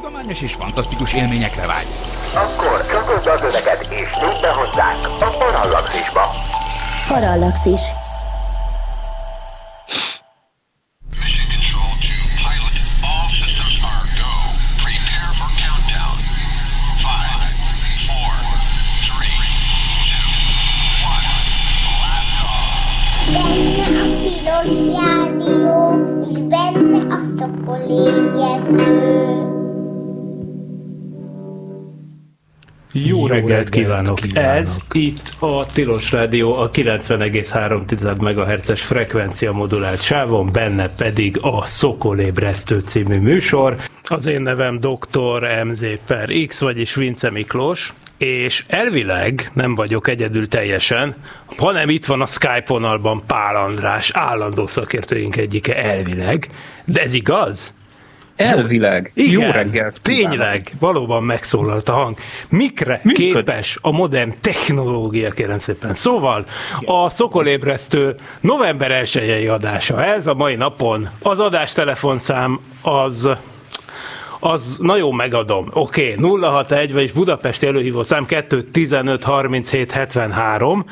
tudományos és fantasztikus élményekre vágysz. Akkor csatold az öveket és nyújt be hozzánk a Parallaxisba. Parallaxis. Jó reggelt kívánok! kívánok. Ez itt a Tilos Rádió a 90,3 MHz-es frekvencia modulált sávon, benne pedig a Szokolébresztő című műsor. Az én nevem Dr. MZ per X, vagyis Vince Miklós, és elvileg nem vagyok egyedül teljesen, hanem itt van a Skype vonalban Pál András, állandó szakértőink egyike elvileg. De ez igaz? Elvileg. Igen, Jó reggelt. kívánok. tényleg, valóban megszólalt a hang. Mikre Működ. képes a modern technológia, kérem szépen. Szóval a Szokolébresztő november 1 adása. Ez a mai napon. Az adás telefonszám az az nagyon megadom. Oké, okay, 061, vagyis Budapesti előhívó szám 2 15 37 73,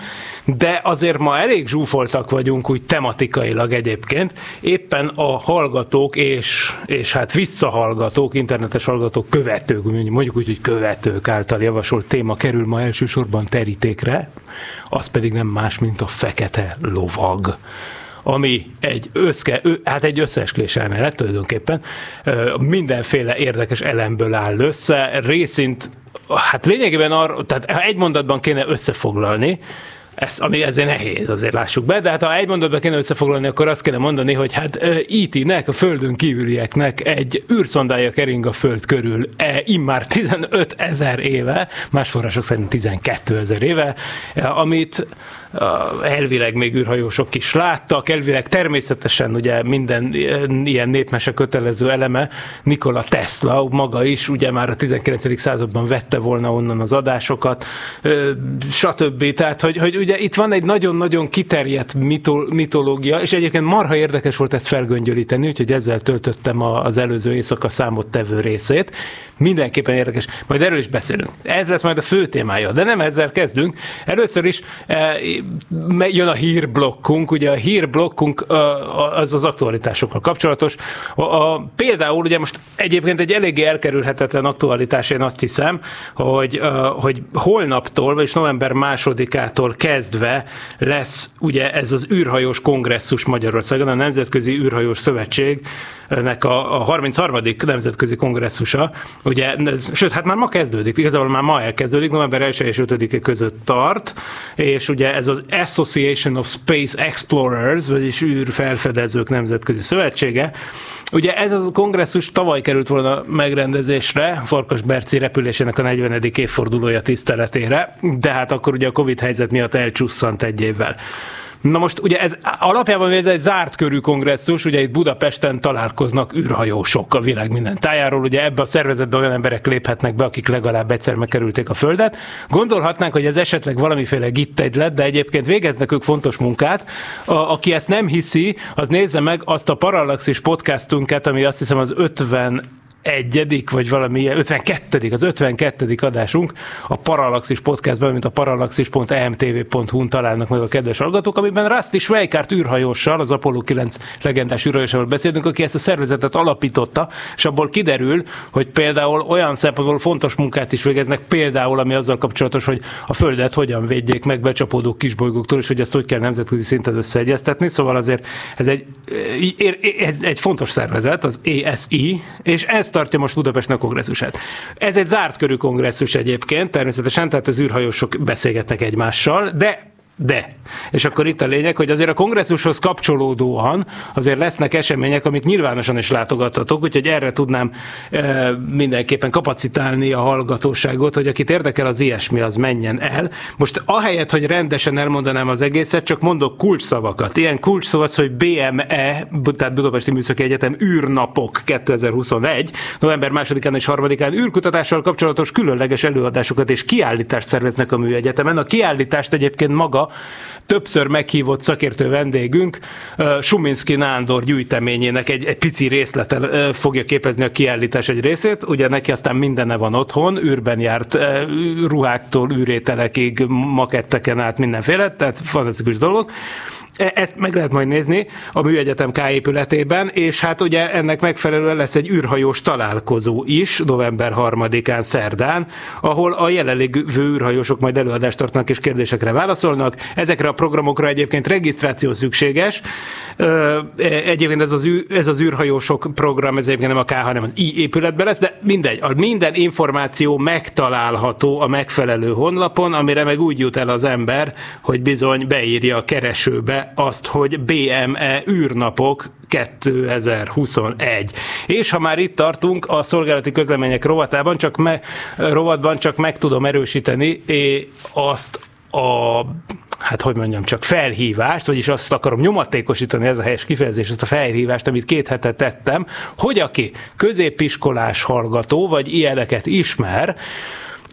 de azért ma elég zsúfoltak vagyunk úgy tematikailag egyébként. Éppen a hallgatók és, és hát visszahallgatók, internetes hallgatók, követők, mondjuk úgy, hogy követők által javasolt téma kerül ma elsősorban terítékre, az pedig nem más, mint a fekete lovag ami egy, összke, hát egy összeesküvés elmélet tulajdonképpen, mindenféle érdekes elemből áll össze, részint, hát lényegében arra, tehát egy mondatban kéne összefoglalni, ez, ami ezért nehéz, azért lássuk be, de hát ha egy mondatban kéne összefoglalni, akkor azt kéne mondani, hogy hát IT-nek, a földön kívülieknek egy űrszondája kering a föld körül e, immár 15 ezer éve, más források szerint 12 ezer éve, e, amit elvileg még űrhajósok is láttak, elvileg természetesen ugye minden ilyen- népmese kötelező eleme, Nikola Tesla maga is ugye már a 19. században vette volna onnan az adásokat, stb. Tehát, hogy, hogy ugye itt van egy nagyon-nagyon kiterjedt mitol, mitológia, és egyébként marha érdekes volt ezt felgöngyölíteni, úgyhogy ezzel töltöttem az előző éjszaka számot tevő részét. Mindenképpen érdekes. Majd erről is beszélünk. Ez lesz majd a fő témája, de nem ezzel kezdünk. Először is me- jön a hírblokkunk, ugye a hírblokkunk az az aktualitásokkal kapcsolatos. A, a, például ugye most egyébként egy eléggé elkerülhetetlen aktualitás, én azt hiszem, hogy, eh, hogy holnaptól, vagyis november másodikától kezdve lesz ugye ez az űrhajós kongresszus Magyarországon, a Nemzetközi űrhajós Szövetségnek a, a 33. nemzetközi kongresszusa, ugye, ez, sőt, hát már ma kezdődik, igazából már ma elkezdődik, november 1 és 5 között tart, és ugye ez az Association of Space Explorers, vagyis űrfelfedezők nemzetközi szövetsége, Ugye ez a kongresszus tavaly került volna megrendezésre, Farkas Berci repülésének a 40. évfordulója tiszteletére, de hát akkor ugye a Covid helyzet miatt elcsusszant egy évvel. Na most ugye ez alapjában ez egy zárt körű kongresszus, ugye itt Budapesten találkoznak űrhajósok a világ minden tájáról, ugye ebbe a szervezetbe olyan emberek léphetnek be, akik legalább egyszer megkerülték a Földet. Gondolhatnánk, hogy ez esetleg valamiféle gittegylet, de egyébként végeznek ők fontos munkát. A, aki ezt nem hiszi, az nézze meg azt a Parallaxis podcastunkat, ami azt hiszem az 50 egyedik, vagy valami ilyen, 52. az 52. adásunk a Parallaxis podcastban, mint a parallaxis.emtv.hu-n találnak meg a kedves hallgatók, amiben Rusty Schweikart űrhajóssal, az Apollo 9 legendás űrhajósával beszélünk, aki ezt a szervezetet alapította, és abból kiderül, hogy például olyan szempontból fontos munkát is végeznek, például ami azzal kapcsolatos, hogy a Földet hogyan védjék meg becsapódó kisbolygóktól, és hogy ezt hogy kell nemzetközi szinten összeegyeztetni. Szóval azért ez egy, ez egy fontos szervezet, az ESI, és ez tartja most Budapestnek a kongresszusát. Ez egy zárt körű kongresszus egyébként, természetesen, tehát az űrhajósok beszélgetnek egymással, de de, és akkor itt a lényeg, hogy azért a kongresszushoz kapcsolódóan azért lesznek események, amik nyilvánosan is látogathatók, úgyhogy erre tudnám e, mindenképpen kapacitálni a hallgatóságot, hogy akit érdekel az ilyesmi, az menjen el. Most ahelyett, hogy rendesen elmondanám az egészet, csak mondok kulcsszavakat. Ilyen kulcsszó az, hogy BME, tehát Budapesti Műszaki Egyetem űrnapok 2021, november 2-án és 3-án űrkutatással kapcsolatos különleges előadásokat és kiállítást szerveznek a műegyetemen. A kiállítást egyébként maga Mária, többször meghívott szakértő vendégünk, Suminski Nándor gyűjteményének egy, egy pici részlete fogja képezni a kiállítás egy részét. Ugye neki aztán mindene van otthon, űrben járt ruháktól űrételekig, maketteken át mindenféle, tehát fantasztikus dolgok. E- Ezt meg lehet majd nézni a Műegyetem K épületében, és hát ugye ennek megfelelően lesz egy űrhajós találkozó is november 3-án szerdán, ahol a jelenlévő űrhajósok majd előadást tartnak és kérdésekre válaszolnak. Ezekre a programokra egyébként regisztráció szükséges. E- Egyébként ez az, űr, ez az űrhajósok program, ez egyébként nem a K, hanem az I épületben lesz, de mindegy, a minden információ megtalálható a megfelelő honlapon, amire meg úgy jut el az ember, hogy bizony beírja a keresőbe azt, hogy BME űrnapok 2021. És ha már itt tartunk, a szolgálati közlemények rovatában csak me, rovatban csak meg tudom erősíteni azt a hát hogy mondjam, csak felhívást, vagyis azt akarom nyomatékosítani, ez a helyes kifejezés, ezt a felhívást, amit két hete tettem, hogy aki középiskolás hallgató, vagy ilyeneket ismer,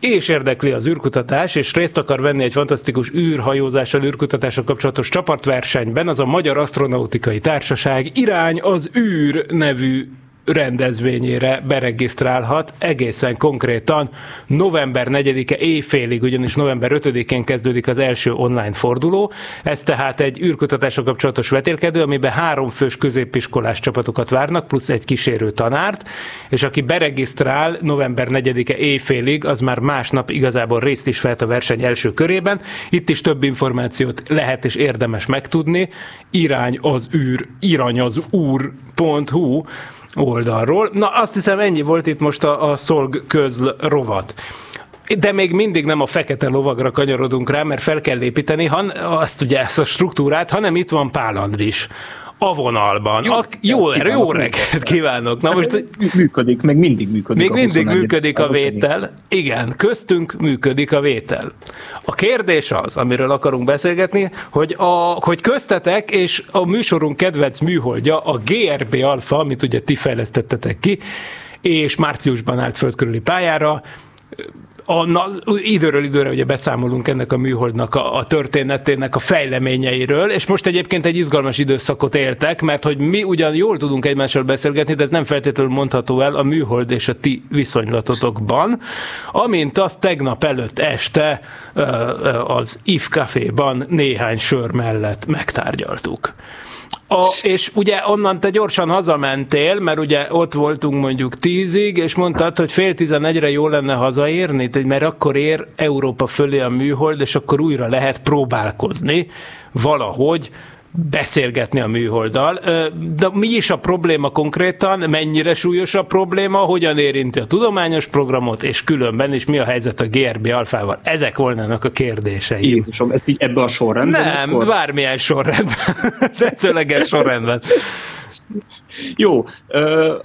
és érdekli az űrkutatás, és részt akar venni egy fantasztikus űrhajózással, űrkutatással kapcsolatos csapatversenyben, az a Magyar Astronautikai Társaság Irány az űr nevű rendezvényére beregisztrálhat egészen konkrétan november 4-e éjfélig, ugyanis november 5-én kezdődik az első online forduló. Ez tehát egy űrkutatással kapcsolatos vetélkedő, amiben három fős középiskolás csapatokat várnak, plusz egy kísérő tanárt, és aki beregisztrál november 4-e éjfélig, az már másnap igazából részt is vehet a verseny első körében. Itt is több információt lehet és érdemes megtudni. Irány az űr, irany az úr.hu oldalról. Na azt hiszem ennyi volt itt most a, a szolg közl rovat. De még mindig nem a fekete lovagra kanyarodunk rá, mert fel kell építeni han, azt ugye ezt a struktúrát, hanem itt van Pál Andris a vonalban. Jó, a, jó, jó, jó reggelt kívánok. Na most működik, meg mindig működik. még mindig 21. működik a vétel. Igen, köztünk működik a vétel. A kérdés az, amiről akarunk beszélgetni, hogy, a, hogy köztetek és a műsorunk kedvenc műholdja, a GRB Alpha, amit ugye ti fejlesztettetek ki, és márciusban állt földkörüli pályára, a, na, időről időre ugye beszámolunk ennek a műholdnak a, a történetének a fejleményeiről, és most egyébként egy izgalmas időszakot éltek, mert hogy mi ugyan jól tudunk egymással beszélgetni, de ez nem feltétlenül mondható el a műhold és a ti viszonylatotokban, amint azt tegnap előtt este az IF Caféban néhány sör mellett megtárgyaltuk. A, és ugye onnan te gyorsan hazamentél, mert ugye ott voltunk mondjuk tízig, és mondtad, hogy fél tizenegyre jó lenne hazaérni, mert akkor ér Európa fölé a műhold, és akkor újra lehet próbálkozni valahogy beszélgetni a műholddal. De mi is a probléma konkrétan, mennyire súlyos a probléma, hogyan érinti a tudományos programot, és különben is mi a helyzet a GRB alfával? Ezek volnának a kérdéseim. Jézusom, ezt így ebbe a sorrendben? Nem, akkor? bármilyen sorrendben. Tetszőleges sorrendben. Jó,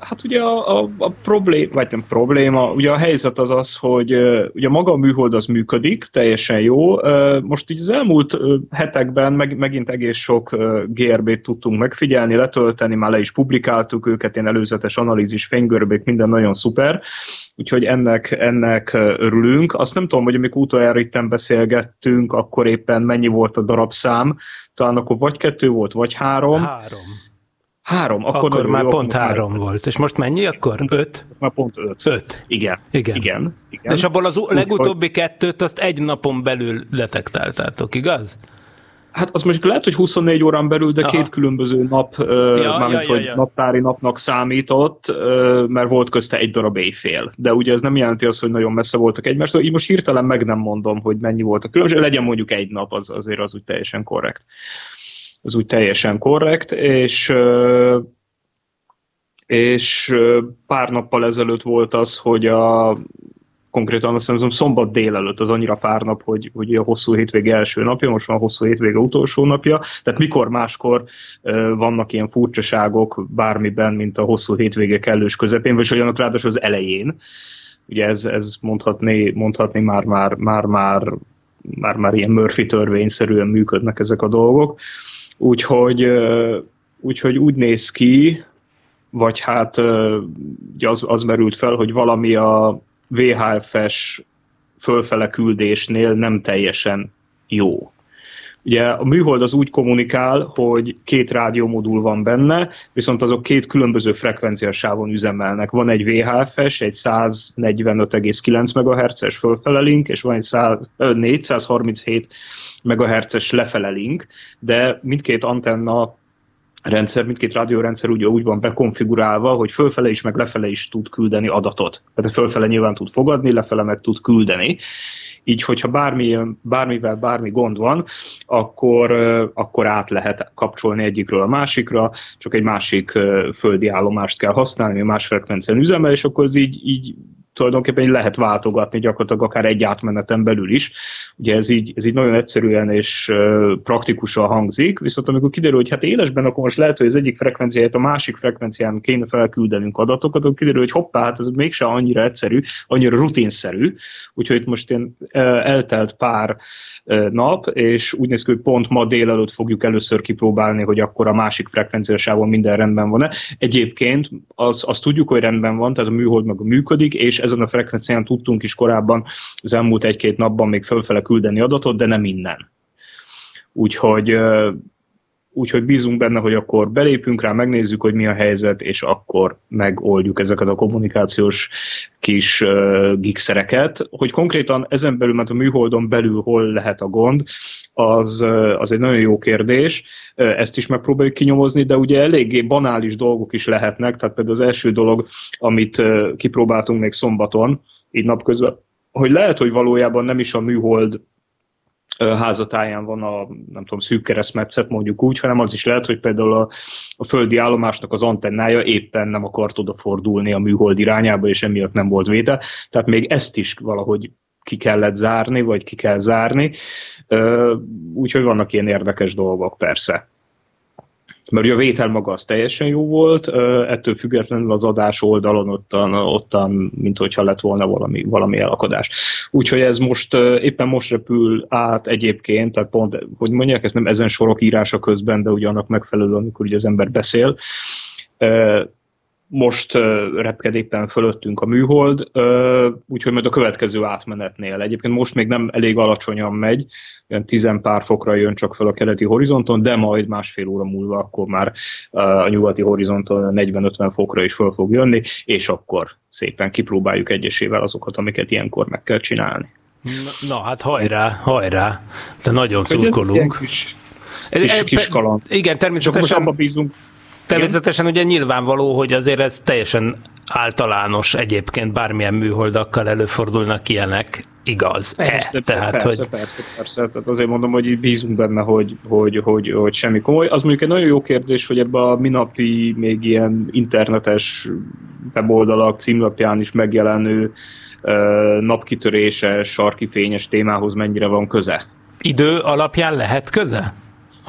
hát ugye a, a, a problém, vagy nem probléma, ugye a helyzet az az, hogy ugye maga a műhold az működik, teljesen jó. Most így az elmúlt hetekben meg, megint egész sok GRB-t tudtunk megfigyelni, letölteni, már le is publikáltuk őket, ilyen előzetes analízis, fénygörbék, minden nagyon szuper. Úgyhogy ennek, ennek örülünk. Azt nem tudom, hogy amikor utoljára itten beszélgettünk, akkor éppen mennyi volt a darabszám, talán akkor vagy kettő volt, vagy három. Három. Három, akkor, Akkor, már jó, pont akkor három volt. És most mennyi akkor? Öt? Már pont öt. Öt. Igen. Igen. Igen. igen. De és abból az legutóbbi kettőt azt egy napon belül detektáltátok, igaz? Hát az most lehet, hogy 24 órán belül, de Aha. két különböző nap, Ja, mármint, ja, ja, hogy ja. naptári napnak számított, mert volt közte egy darab éjfél. De ugye ez nem jelenti azt, hogy nagyon messze voltak egymástól. Így most hirtelen meg nem mondom, hogy mennyi volt a különbség. Legyen mondjuk egy nap, az azért az úgy teljesen korrekt. Az úgy teljesen korrekt, és és pár nappal ezelőtt volt az, hogy a konkrétan azt hiszem szombat délelőtt, az annyira pár nap, hogy, hogy a hosszú hétvége első napja, most van a hosszú hétvége utolsó napja, tehát mikor máskor vannak ilyen furcsaságok bármiben, mint a hosszú hétvége kellős közepén, vagy olyanok ráadásul az elején. Ugye ez, ez mondhatni, mondhatni már, már, már, már, már, már ilyen Murphy törvényszerűen működnek ezek a dolgok. Úgyhogy, úgyhogy úgy néz ki, vagy hát az, az merült fel, hogy valami a VHF-es fölfele küldésnél nem teljesen jó. Ugye a műhold az úgy kommunikál, hogy két rádiómodul van benne, viszont azok két különböző frekvenciásávon üzemelnek. Van egy VHF-es, egy 145,9 MHz-es fölfele link, és van egy 100, 437 MHz-es lefele link, de mindkét antenna rendszer, mindkét rádiórendszer ugye úgy van bekonfigurálva, hogy fölfele is, meg lefele is tud küldeni adatot. Tehát fölfele nyilván tud fogadni, lefele meg tud küldeni. Így, hogyha bármi, bármivel bármi gond van, akkor, akkor át lehet kapcsolni egyikről a másikra, csak egy másik földi állomást kell használni, más frekvencián üzemel, és akkor ez így, így tulajdonképpen így lehet váltogatni gyakorlatilag akár egy átmeneten belül is. Ugye ez így, ez így nagyon egyszerűen és praktikusan hangzik, viszont amikor kiderül, hogy hát élesben akkor most lehet, hogy az egyik frekvenciáját a másik frekvencián kéne felküldenünk adatokat, akkor kiderül, hogy hoppá, hát ez mégsem annyira egyszerű, annyira rutinszerű, úgyhogy itt most én eltelt pár nap, és úgy néz ki, hogy pont ma délelőtt fogjuk először kipróbálni, hogy akkor a másik frekvenciásában minden rendben van-e. Egyébként az, azt tudjuk, hogy rendben van, tehát a műhold meg működik, és ezen a frekvencián tudtunk is korábban az elmúlt egy-két napban még fölfele küldeni adatot, de nem minden. Úgyhogy úgyhogy bízunk benne, hogy akkor belépünk rá, megnézzük, hogy mi a helyzet, és akkor megoldjuk ezeket a kommunikációs kis uh, gigszereket. Hogy konkrétan ezen belül, mert a műholdon belül hol lehet a gond, az, az egy nagyon jó kérdés. Ezt is megpróbáljuk kinyomozni, de ugye eléggé banális dolgok is lehetnek, tehát például az első dolog, amit kipróbáltunk még szombaton, így napközben, hogy lehet, hogy valójában nem is a műhold házatáján van a, nem tudom, szűk keresztmetszet mondjuk úgy, hanem az is lehet, hogy például a, a földi állomásnak az antennája éppen nem akart odafordulni a műhold irányába, és emiatt nem volt véde. Tehát még ezt is valahogy ki kellett zárni, vagy ki kell zárni. Úgyhogy vannak ilyen érdekes dolgok persze mert a vétel maga az teljesen jó volt, ettől függetlenül az adás oldalon ottan, ottan mint hogyha lett volna valami, valami elakadás. Úgyhogy ez most éppen most repül át egyébként, tehát pont, hogy mondják, ez nem ezen sorok írása közben, de ugye annak megfelelően, amikor ugye az ember beszél, most repked éppen fölöttünk a műhold, úgyhogy majd a következő átmenetnél. Egyébként most még nem elég alacsonyan megy, olyan tizen pár fokra jön csak fel a keleti horizonton, de majd másfél óra múlva akkor már a nyugati horizonton 40-50 fokra is föl fog jönni, és akkor szépen kipróbáljuk egyesével azokat, amiket ilyenkor meg kell csinálni. Na, na hát hajrá, hajrá! De nagyon szurkolunk. Kis, kis, kis kaland. Igen, természetesen. Csak most abba bízunk, Természetesen ugye nyilvánvaló, hogy azért ez teljesen általános egyébként bármilyen műholdakkal előfordulnak ilyenek, igaz. Persze, e, tehát, persze, hogy... persze, persze, tehát azért mondom, hogy bízunk benne, hogy, hogy, hogy, hogy semmi komoly. Az mondjuk egy nagyon jó kérdés, hogy ebbe a minapi, még ilyen internetes weboldalak címlapján is megjelenő napkitöréses, sarki fényes témához mennyire van köze. Idő alapján lehet köze?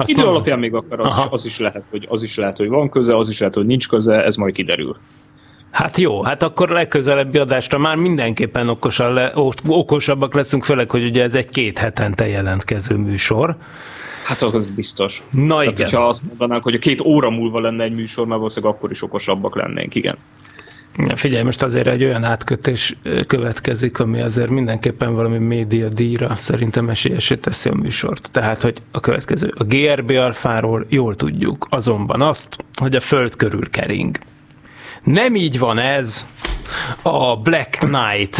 Azt Idő mondom. alapján még akár az, az, is lehet, hogy, az is lehet, hogy van köze, az is lehet, hogy nincs köze, ez majd kiderül. Hát jó, hát akkor legközelebbi adásra már mindenképpen okosan le, okosabbak leszünk, főleg, hogy ugye ez egy két hetente jelentkező műsor. Hát az biztos. Na Tehát, igen. Ha azt mondanánk, hogy a két óra múlva lenne egy műsor, már valószínűleg akkor is okosabbak lennénk, igen. Figyelj, most azért egy olyan átkötés következik, ami azért mindenképpen valami média díjra szerintem esélyesé teszi a műsort. Tehát, hogy a következő, a GRB alfáról jól tudjuk, azonban azt, hogy a föld körül kering. Nem így van ez a Black Knight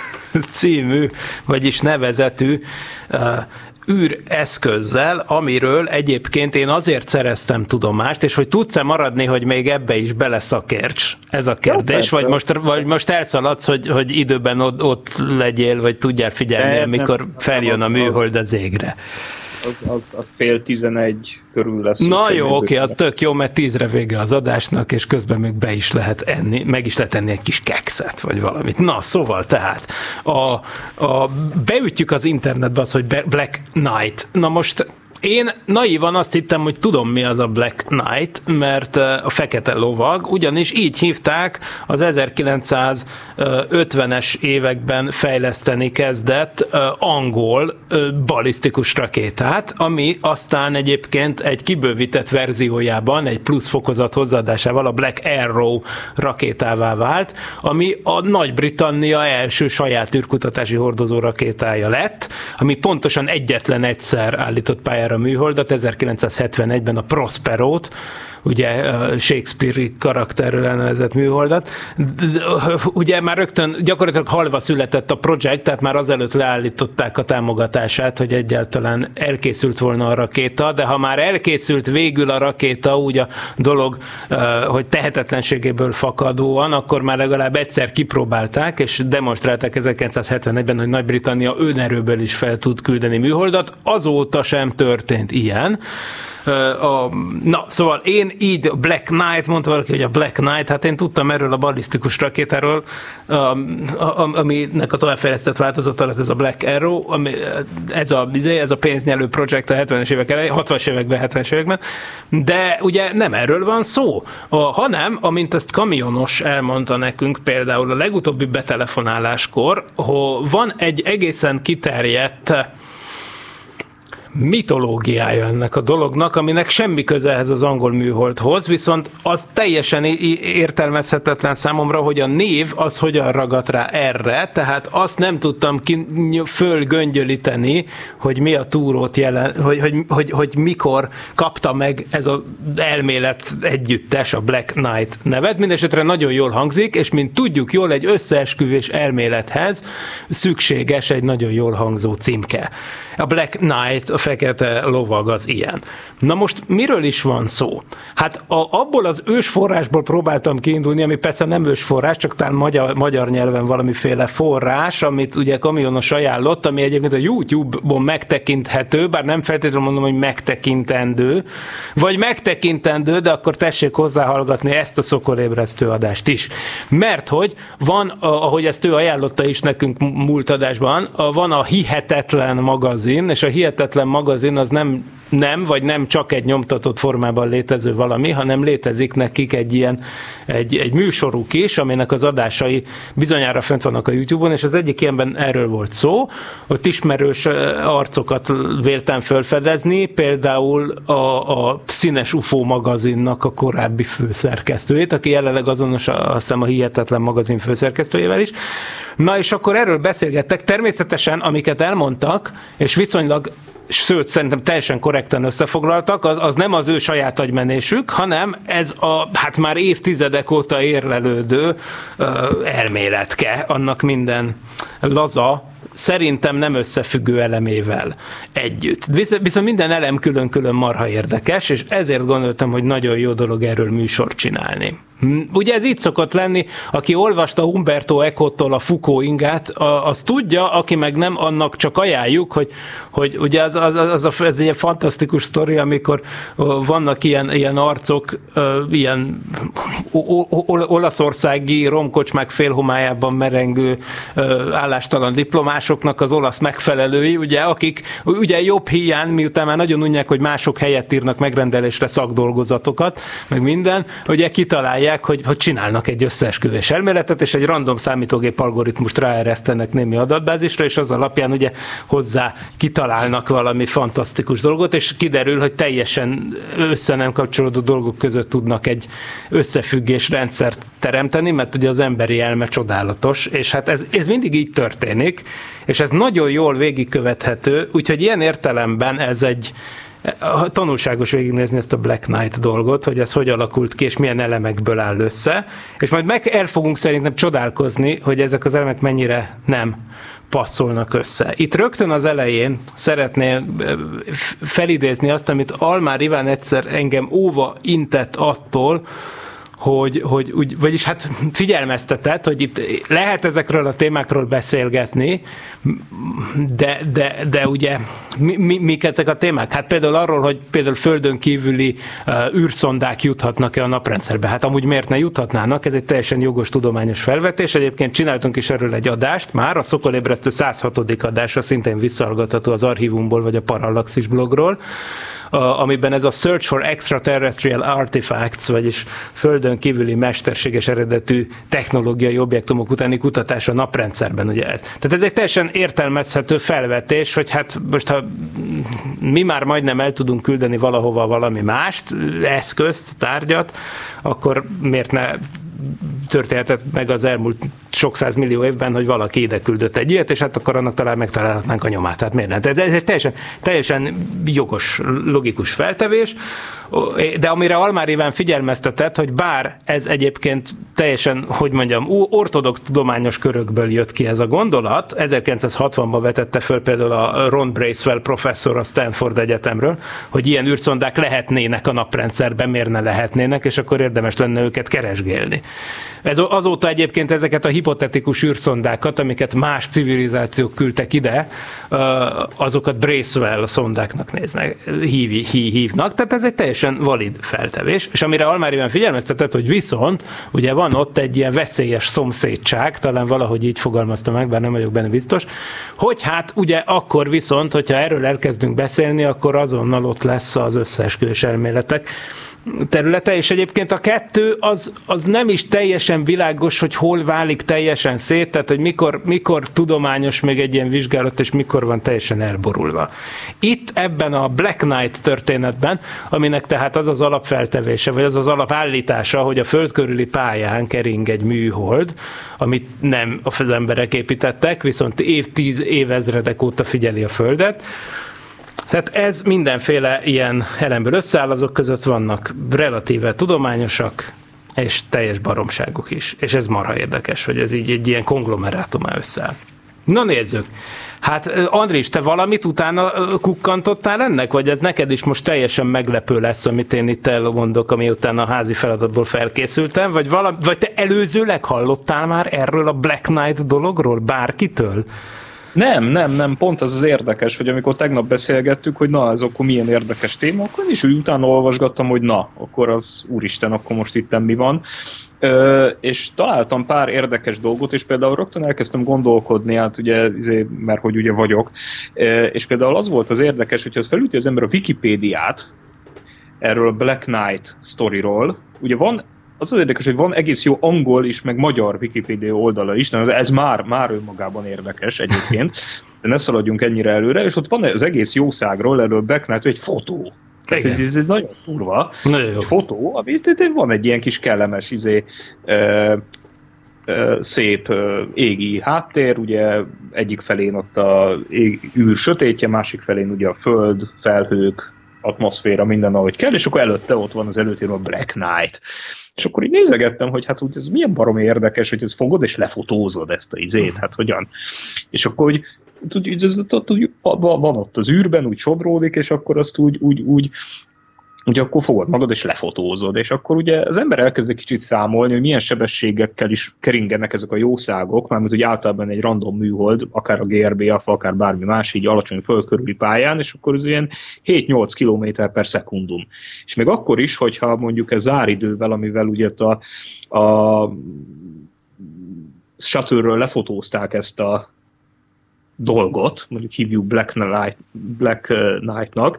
című, vagyis nevezetű űreszközzel, amiről egyébként én azért szereztem tudomást, és hogy tudsz-e maradni, hogy még ebbe is beleszakérts? Ez a kérdés, Jó, vagy, most, vagy most elszaladsz, hogy, hogy időben ott, ott legyél, vagy tudjál figyelni, amikor feljön a műhold az égre az, az, az fél tizenegy körül lesz. Na jó, oké, az tök jó, mert tízre vége az adásnak, és közben még be is lehet enni, meg is lehet enni egy kis kekszet, vagy valamit. Na, szóval tehát, a, a, beütjük az internetbe az, hogy Black Knight. Na most én naívan azt hittem, hogy tudom mi az a Black Knight, mert a fekete lovag, ugyanis így hívták az 1950-es években fejleszteni kezdett angol balisztikus rakétát, ami aztán egyébként egy kibővített verziójában, egy plusz fokozat hozzáadásával a Black Arrow rakétává vált, ami a Nagy-Britannia első saját űrkutatási hordozó rakétája lett, ami pontosan egyetlen egyszer állított pályára a műholdat, 1971-ben a Prosperót, ugye Shakespeare-i karakterről elnevezett műholdat. Ugye már rögtön gyakorlatilag halva született a projekt, tehát már azelőtt leállították a támogatását, hogy egyáltalán elkészült volna a rakéta, de ha már elkészült végül a rakéta, úgy a dolog, hogy tehetetlenségéből fakadóan, akkor már legalább egyszer kipróbálták, és demonstrálták 1971-ben, hogy Nagy-Britannia önerőből is fel tud küldeni műholdat. Azóta sem történt ilyen. A, na, szóval én így Black Knight, mondta valaki, hogy a Black Knight, hát én tudtam erről a ballisztikus rakétáról, aminek a továbbfejlesztett változata lett ez a Black Arrow, ami, ez, a, izé, ez a pénznyelő projekt a 70-es évek elején, 60-as években, 70-es években, de ugye nem erről van szó, hanem, amint ezt kamionos elmondta nekünk például a legutóbbi betelefonáláskor, hogy van egy egészen kiterjedt mitológiája ennek a dolognak, aminek semmi köze ehhez az angol műholdhoz, viszont az teljesen értelmezhetetlen számomra, hogy a név az hogyan ragadt rá erre, tehát azt nem tudtam ki, fölgöngyölíteni, hogy mi a túrót jelen, hogy, hogy, hogy, hogy mikor kapta meg ez az elmélet együttes, a Black Knight nevet. Mindenesetre nagyon jól hangzik, és mint tudjuk jól, egy összeesküvés elmélethez szükséges egy nagyon jól hangzó címke. A Black Knight, a fekete lovag az ilyen. Na most miről is van szó? Hát a, abból az ős forrásból próbáltam kiindulni, ami persze nem ős forrás, csak talán magyar, magyar nyelven valamiféle forrás, amit ugye kamionos ajánlott, ami egyébként a YouTube-on megtekinthető, bár nem feltétlenül mondom, hogy megtekintendő, vagy megtekintendő, de akkor tessék hozzáhallgatni ezt a szokolébresztő adást is. Mert hogy van, ahogy ezt ő ajánlotta is nekünk múlt adásban, van a Hihetetlen magazin, és a Hihetetlen magazin az nem nem, vagy nem csak egy nyomtatott formában létező valami, hanem létezik nekik egy ilyen, egy, egy műsoruk is, aminek az adásai bizonyára fent vannak a YouTube-on, és az egyik ilyenben erről volt szó, ott ismerős arcokat véltem felfedezni, például a, a Színes UFO magazinnak a korábbi főszerkesztőjét, aki jelenleg azonos azt hiszem a Hihetetlen magazin főszerkesztőjével is. Na és akkor erről beszélgettek, természetesen, amiket elmondtak, és viszonylag sőt, szerintem teljesen korrektan összefoglaltak, az, az nem az ő saját agymenésük, hanem ez a hát már évtizedek óta érlelődő uh, elméletke, annak minden laza, szerintem nem összefüggő elemével együtt. Viszont minden elem külön-külön marha érdekes, és ezért gondoltam, hogy nagyon jó dolog erről műsort csinálni. Hm, ugye ez így szokott lenni, aki olvasta Umberto Eco-tól a Foucault ingát, az tudja, aki meg nem, annak csak ajánljuk, hogy, hogy ugye az, az, az a, ez egy fantasztikus sztori, amikor vannak ilyen, ilyen arcok, ilyen olaszországi romkocsmák félhomájában merengő állástalan diplomásoknak az olasz megfelelői, ugye, akik ugye jobb hiány, miután már nagyon unják, hogy mások helyett írnak megrendelésre szakdolgozatokat, meg minden, ugye kitalálják kitalálják, hogy, hogy csinálnak egy összeesküvés elméletet, és egy random számítógép algoritmust ráeresztenek némi adatbázisra, és az alapján ugye hozzá kitalálnak valami fantasztikus dolgot, és kiderül, hogy teljesen össze nem kapcsolódó dolgok között tudnak egy összefüggés rendszert teremteni, mert ugye az emberi elme csodálatos, és hát ez, ez mindig így történik, és ez nagyon jól végigkövethető, úgyhogy ilyen értelemben ez egy, tanulságos végignézni ezt a Black Knight dolgot, hogy ez hogy alakult ki, és milyen elemekből áll össze, és majd meg el fogunk szerintem csodálkozni, hogy ezek az elemek mennyire nem passzolnak össze. Itt rögtön az elején szeretném felidézni azt, amit Almár Iván egyszer engem óva intett attól, hogy, hogy úgy, vagyis hát figyelmeztetett, hogy itt lehet ezekről a témákról beszélgetni, de, de, de ugye mi, mi, mik ezek a témák? Hát például arról, hogy például földön kívüli uh, űrszondák juthatnak-e a naprendszerbe. Hát amúgy miért ne juthatnának? Ez egy teljesen jogos tudományos felvetés. Egyébként csináltunk is erről egy adást, már a Szokolébresztő 106. adása szintén visszahallgatható az archívumból vagy a Parallaxis blogról amiben ez a Search for Extraterrestrial Artifacts, vagyis földön kívüli mesterséges eredetű technológiai objektumok utáni kutatás a naprendszerben, ugye ez. Tehát ez egy teljesen értelmezhető felvetés, hogy hát most ha mi már majdnem el tudunk küldeni valahova valami mást, eszközt, tárgyat, akkor miért ne történhetett meg az elmúlt sok millió évben, hogy valaki ide küldött egy ilyet, és hát akkor annak talán megtalálhatnánk a nyomát. Tehát miért? Tehát ez egy teljesen, teljesen jogos, logikus feltevés, de amire Almár Iván figyelmeztetett, hogy bár ez egyébként teljesen, hogy mondjam, ortodox tudományos körökből jött ki ez a gondolat, 1960-ban vetette föl például a Ron Bracewell professzor a Stanford Egyetemről, hogy ilyen űrszondák lehetnének a naprendszerben, miért ne lehetnének, és akkor érdemes lenne őket keresgélni. Ez azóta egyébként ezeket a hipotetikus űrszondákat, amiket más civilizációk küldtek ide, azokat Bracewell szondáknak néznek, hív, hív, hívnak, tehát ez egy teljesen valid feltevés, és amire Almáriben figyelmeztetett, hogy viszont ugye van ott egy ilyen veszélyes szomszédság, talán valahogy így fogalmazta meg, bár nem vagyok benne biztos, hogy hát ugye akkor viszont, hogyha erről elkezdünk beszélni, akkor azonnal ott lesz az összeesküvés elméletek területe, és egyébként a kettő az, az nem is teljesen világos, hogy hol válik teljesen szét, tehát hogy mikor, mikor tudományos még egy ilyen vizsgálat, és mikor van teljesen elborulva. Itt ebben a Black Knight történetben, aminek tehát az az alapfeltevése, vagy az az alapállítása, hogy a föld körüli pályán kering egy műhold, amit nem az emberek építettek, viszont év-tíz évezredek óta figyeli a földet, tehát ez mindenféle ilyen elemből összeáll, azok között vannak relatíve tudományosak, és teljes baromságok is. És ez marha érdekes, hogy ez így egy ilyen konglomerátumá összeáll. Na nézzük. Hát Andris, te valamit utána kukkantottál ennek, vagy ez neked is most teljesen meglepő lesz, amit én itt elmondok, ami utána a házi feladatból felkészültem, vagy, valami, vagy te előzőleg hallottál már erről a Black Knight dologról bárkitől? Nem, nem, nem, pont az az érdekes, hogy amikor tegnap beszélgettük, hogy na, ez akkor milyen érdekes téma, akkor is úgy utána olvasgattam, hogy na, akkor az úristen, akkor most itt mi van. Ö, és találtam pár érdekes dolgot, és például rögtön elkezdtem gondolkodni, hát ugye, izé, mert hogy ugye vagyok, és például az volt az érdekes, hogyha felüti az ember a Wikipédiát, erről a Black Knight sztoriról, ugye van az az érdekes, hogy van egész jó angol is, meg magyar Wikipedia oldala is, de ez már, már önmagában érdekes egyébként, de ne szaladjunk ennyire előre, és ott van az egész jószágról, erről Becknát, egy fotó. Tehát ez, ez, ez nagyon durva. Nagyon jó. Egy fotó, ami van egy ilyen kis kellemes izé, ö, szép égi háttér, ugye egyik felén ott a ég, űr sötétje, másik felén ugye a föld, felhők, atmoszféra, minden ahogy kell, és akkor előtte ott van az előtérben a Black Knight. És akkor így nézegettem, hogy hát úgy ez milyen barom érdekes, hogy ez fogod és lefotózod ezt a izét, hát hogyan. És akkor hogy úgy, ez, úgy, van ott az űrben, úgy sodródik, és akkor azt úgy, úgy, úgy ugye akkor fogod magad és lefotózod, és akkor ugye az ember elkezd egy kicsit számolni, hogy milyen sebességekkel is keringenek ezek a jószágok, mert ugye általában egy random műhold, akár a GRB, akár bármi más, így alacsony földkörüli pályán, és akkor ez ilyen 7-8 km per szekundum. És még akkor is, hogyha mondjuk ez záridővel, amivel ugye a, a shuttle lefotózták ezt a dolgot, mondjuk hívjuk Black, Knight, Black Knight-nak,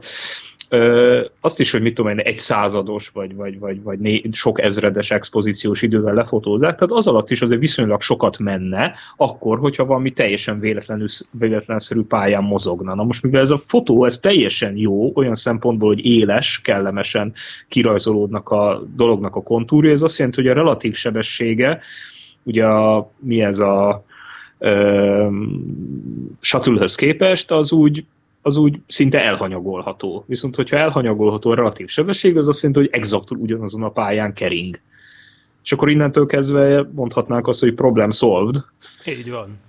Ö, azt is, hogy mit tudom én, egy százados, vagy, vagy, vagy, vagy né, sok ezredes expozíciós idővel lefotózzák, tehát az alatt is azért viszonylag sokat menne, akkor, hogyha valami teljesen véletlenül, véletlenszerű pályán mozogna. Na most, mivel ez a fotó, ez teljesen jó, olyan szempontból, hogy éles, kellemesen kirajzolódnak a dolognak a kontúrja, ez azt jelenti, hogy a relatív sebessége, ugye a, mi ez a shuttle képest, az úgy az úgy szinte elhanyagolható. Viszont, hogyha elhanyagolható a relatív sebesség, az azt jelenti, hogy exaktul ugyanazon a pályán kering. És akkor innentől kezdve mondhatnánk azt, hogy problem solved. Így van.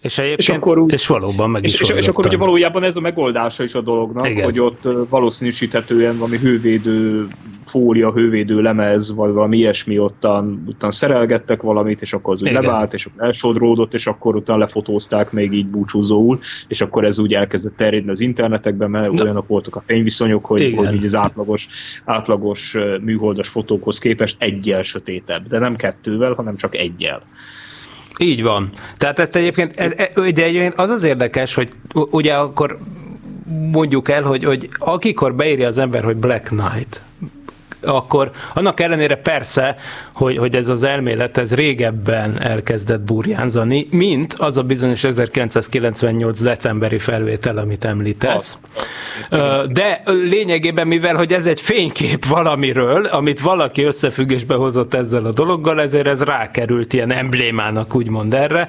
És, és, akkor úgy, és valóban meg is És, és, és akkor ugye valójában ez a megoldása is a dolognak, Igen. hogy ott valószínűsíthetően valami hővédő fólia, hővédő lemez, vagy valami ilyesmi ottan, ottan szerelgettek valamit, és akkor az úgy levált, és akkor elsodródott, és akkor utána lefotózták még így búcsúzóul, és akkor ez úgy elkezdett terjedni az internetekben, mert Na. olyanok voltak a fényviszonyok, hogy, hogy így az átlagos, átlagos műholdas fotókhoz képest egyel sötétebb, de nem kettővel, hanem csak egyel. Így van. Tehát ezt egyébként, ez, de egyébként az az érdekes, hogy ugye akkor mondjuk el, hogy, hogy akikor beírja az ember, hogy Black Knight, akkor annak ellenére persze, hogy, hogy ez az elmélet ez régebben elkezdett burjánzani, mint az a bizonyos 1998 decemberi felvétel, amit említesz. Ö, De lényegében, mivel hogy ez egy fénykép valamiről, amit valaki összefüggésbe hozott ezzel a dologgal, ezért ez rákerült ilyen emblémának úgymond erre.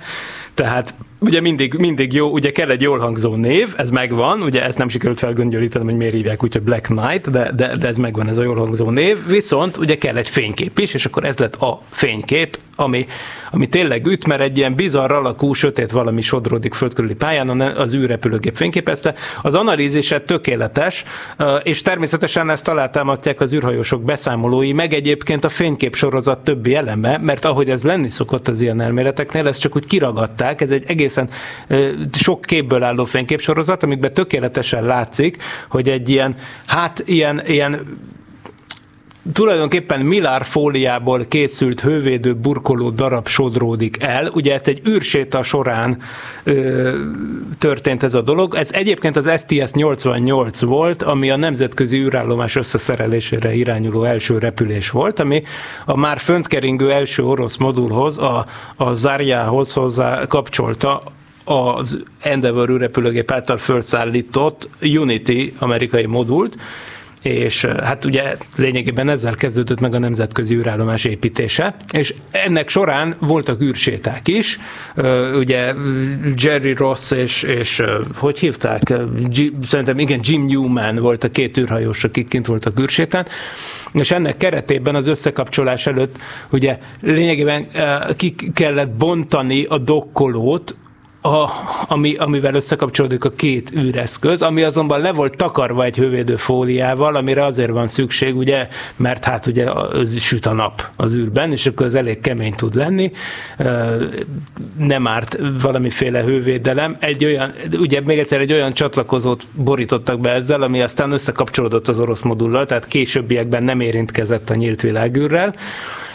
Tehát ugye mindig, mindig jó, ugye kell egy jól hangzó név, ez megvan, ugye ezt nem sikerült felgöngyölítenem, hogy miért hívják úgy, hogy Black Knight, de, de, de ez megvan, ez a jól hangzó név, viszont ugye kell egy fénykép is, és akkor ez lett a fénykép, ami, ami tényleg üt, mert egy ilyen bizarr alakú, sötét valami sodródik földkörüli pályán, az űrrepülőgép fényképezte. Az analízise tökéletes, és természetesen ezt alátámasztják az űrhajósok beszámolói, meg egyébként a fénykép sorozat többi eleme, mert ahogy ez lenni szokott az ilyen elméleteknél, ezt csak úgy kiragadták, ez egy egészen sok képből álló fényképsorozat, amikben tökéletesen látszik, hogy egy ilyen, hát ilyen, ilyen tulajdonképpen Milár fóliából készült hővédő burkoló darab sodródik el. Ugye ezt egy űrséta során ö, történt ez a dolog. Ez egyébként az STS 88 volt, ami a nemzetközi űrállomás összeszerelésére irányuló első repülés volt, ami a már föntkeringő első orosz modulhoz, a, a Zarjához hozzá kapcsolta az Endeavour űrrepülőgép által felszállított Unity amerikai modult, és hát ugye lényegében ezzel kezdődött meg a nemzetközi űrállomás építése, és ennek során voltak űrséták is, ugye Jerry Ross és, és hogy hívták, szerintem igen, Jim Newman volt a két űrhajós, akik kint voltak űrsétán, és ennek keretében az összekapcsolás előtt ugye lényegében ki kellett bontani a dokkolót, a, ami, amivel összekapcsolódik a két űreszköz, ami azonban le volt takarva egy hővédő fóliával, amire azért van szükség, ugye, mert hát ugye az süt a nap az űrben, és akkor az elég kemény tud lenni, nem árt valamiféle hővédelem. Egy olyan, ugye még egyszer egy olyan csatlakozót borítottak be ezzel, ami aztán összekapcsolódott az orosz modullal, tehát későbbiekben nem érintkezett a nyílt világűrrel,